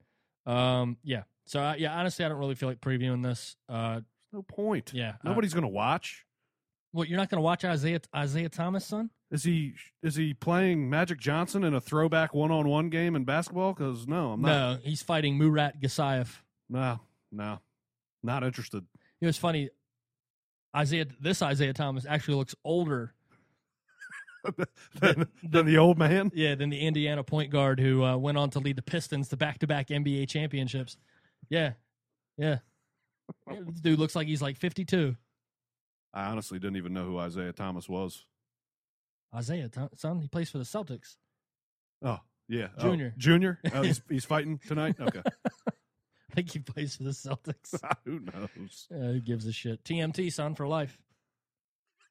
Um, yeah. So uh, yeah, honestly, I don't really feel like previewing this. Uh, No point. yeah. uh, Nobody's gonna watch. what you're not going to watch Isaiah Isaiah Thomas, son? Is he is he playing Magic Johnson in a throwback one on one game in basketball? Because no, I'm not. No, he's fighting Murat Gassiev. No, no, not interested. It was funny. Isaiah, this Isaiah Thomas actually looks older, than, than the old man. yeah, than the Indiana point guard who uh, went on to lead the Pistons to back-to-back NBA championships. Yeah, yeah. Yeah, this dude looks like he's like 52. I honestly didn't even know who Isaiah Thomas was. Isaiah, son, he plays for the Celtics. Oh, yeah, Oh, Junior. junior. Oh, he's he's fighting tonight. Okay, think he plays for the Celtics. who knows? Uh, who gives a shit? TMT, son, for life.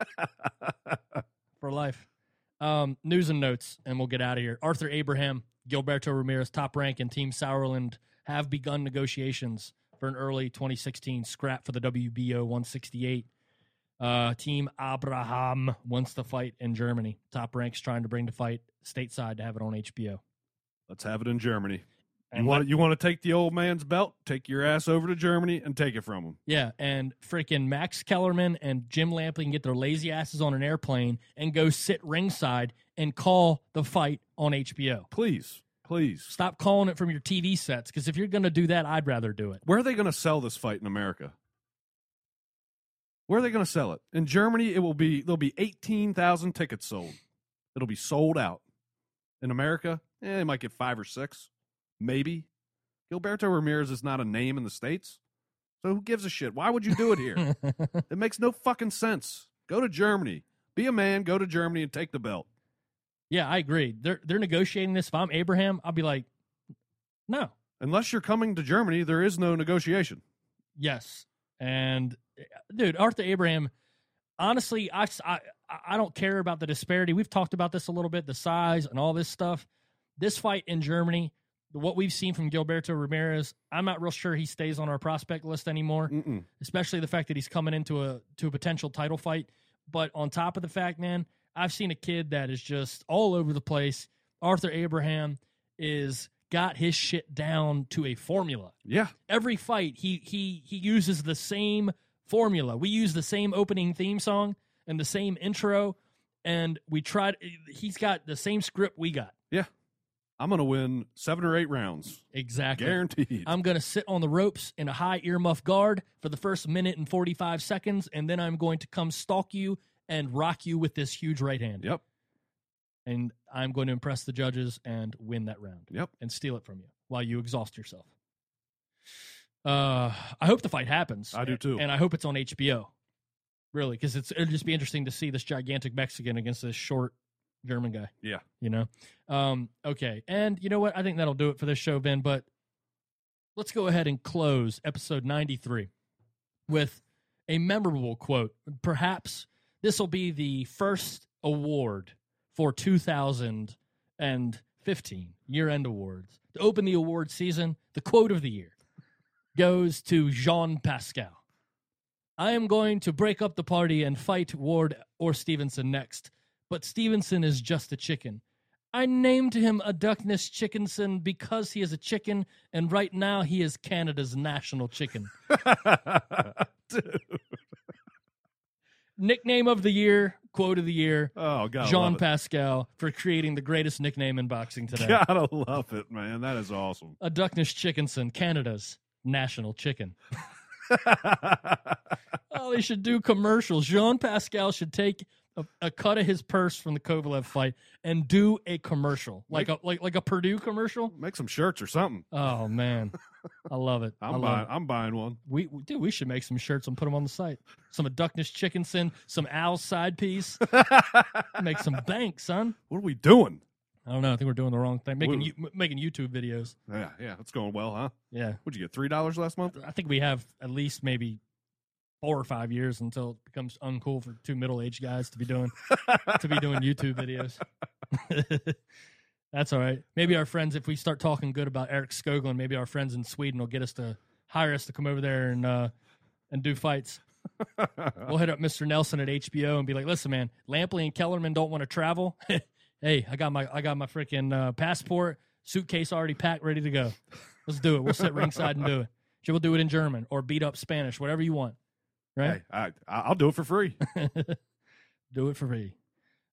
For life. Um, news and notes, and we'll get out of here. Arthur Abraham, Gilberto Ramirez, top rank, and Team Sauerland have begun negotiations for an early 2016 scrap for the WBO 168. Uh, Team Abraham wants to fight in Germany. Top ranks trying to bring the fight stateside to have it on HBO. Let's have it in Germany. You want you want to take the old man's belt? Take your ass over to Germany and take it from him. Yeah, and freaking Max Kellerman and Jim Lampley can get their lazy asses on an airplane and go sit ringside and call the fight on HBO. Please, please. Stop calling it from your TV sets because if you're going to do that, I'd rather do it. Where are they going to sell this fight in America? Where are they going to sell it? In Germany, it will be there'll be eighteen thousand tickets sold. It'll be sold out. In America, eh, they might get five or six, maybe. Gilberto Ramirez is not a name in the states, so who gives a shit? Why would you do it here? it makes no fucking sense. Go to Germany, be a man, go to Germany and take the belt. yeah, I agree. They're they're negotiating this. If I'm Abraham, I'll be like, no, Unless you're coming to Germany, there is no negotiation. yes, and dude, Arthur Abraham. Honestly, I, I I don't care about the disparity. We've talked about this a little bit, the size and all this stuff. This fight in Germany, what we've seen from Gilberto Ramirez, I'm not real sure he stays on our prospect list anymore. Mm-mm. especially the fact that he's coming into a to a potential title fight. But on top of the fact, man, I've seen a kid that is just all over the place. Arthur Abraham is got his shit down to a formula. Yeah, Every fight, he he he uses the same formula. We use the same opening theme song and the same intro, and we tried. He's got the same script we got. I'm gonna win seven or eight rounds, Exactly. guaranteed. I'm going to sit on the ropes in a high earmuff guard for the first minute and 45 seconds, and then I'm going to come stalk you and rock you with this huge right hand. yep, And I'm going to impress the judges and win that round yep. and steal it from you while you exhaust yourself. Uh, I hope the fight happens. I do too. And I hope it's on HBO. Really, because it's it'll just be interesting to see this gigantic Mexican against this short German guy. Yeah. You know? Um, okay. And you know what? I think that'll do it for this show, Ben, but let's go ahead and close episode 93 with a memorable quote. Perhaps this will be the first award for 2015 year end awards. To open the award season, the quote of the year goes to Jean Pascal. I am going to break up the party and fight Ward or Stevenson next, but Stevenson is just a chicken. I named him a Duckness Chickenson because he is a chicken, and right now he is Canada's national chicken. Nickname of the year, quote of the year, Oh god, Jean. Pascal for creating the greatest nickname in boxing today. Gotta love it, man. That is awesome. A Duckness Chickenson, Canada's national chicken. Oh, they should do commercials. Jean Pascal should take a, a cut of his purse from the Kovalev fight and do a commercial, like a like like a Perdue commercial. Make some shirts or something. Oh man, I love it. I'm love buying. it. I'm buying one. We dude, we should make some shirts and put them on the site. Some of Duckness Chickenson, some Al's side piece. make some bank, son. What are we doing? I don't know. I think we're doing the wrong thing. Making you, making YouTube videos. Yeah, yeah, it's going well, huh? Yeah, What'd you get? Three dollars last month? I think we have at least maybe four or five years until it becomes uncool for two middle aged guys to be doing to be doing YouTube videos. That's all right. Maybe our friends, if we start talking good about Erik Skoglund, maybe our friends in Sweden will get us to hire us to come over there and uh, and do fights. We'll hit up Mr. Nelson at HBO and be like, "Listen, man, Lampley and Kellerman don't want to travel. hey, I got my I got my freaking uh, passport, suitcase already packed, ready to go. Let's do it. We'll sit ringside and do it. Sure, we'll do it in German or beat up Spanish, whatever you want. Right? Hey, I, I'll do it for free. do it for free.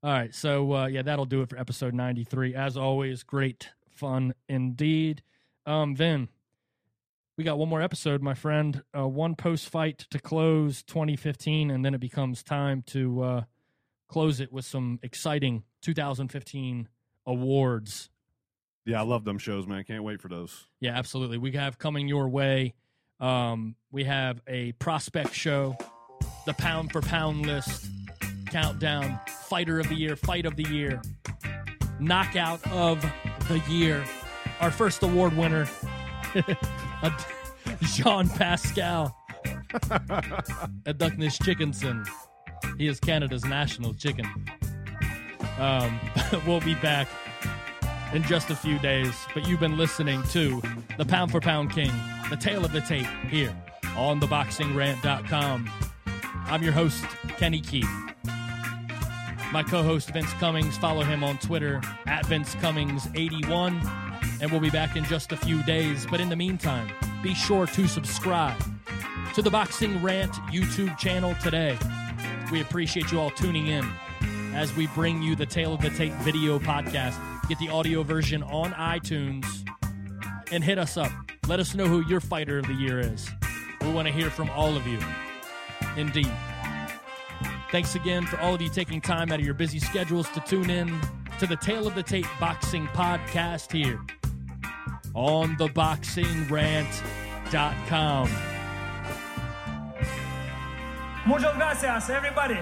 All right, so uh, yeah, that'll do it for episode ninety three. As always, great fun indeed. Um, Vin, we got one more episode, my friend. Uh, one post fight to close 2015, and then it becomes time to uh, close it with some exciting 2015 awards. Yeah, I love them shows, man. Can't wait for those. Yeah, absolutely. We have coming your way. Um, we have a prospect show, the pound for pound list, countdown, fighter of the year, fight of the year, knockout of the year. Our first award winner, Jean Pascal at Duckness Chickenson. He is Canada's national chicken. Um, we'll be back in just a few days. But you've been listening to the Pound for Pound King, the tale of the tape here on theboxingrant.com. I'm your host, Kenny Keith. my co host Vince Cummings. Follow him on Twitter at Vince Cummings81. And we'll be back in just a few days. But in the meantime, be sure to subscribe to the Boxing Rant YouTube channel today. We appreciate you all tuning in as we bring you the Tale of the Tape video podcast. Get the audio version on iTunes and hit us up. Let us know who your fighter of the year is. We want to hear from all of you. Indeed. Thanks again for all of you taking time out of your busy schedules to tune in to the Tale of the Tape Boxing Podcast here on theboxingrant.com. Muchas gracias, everybody.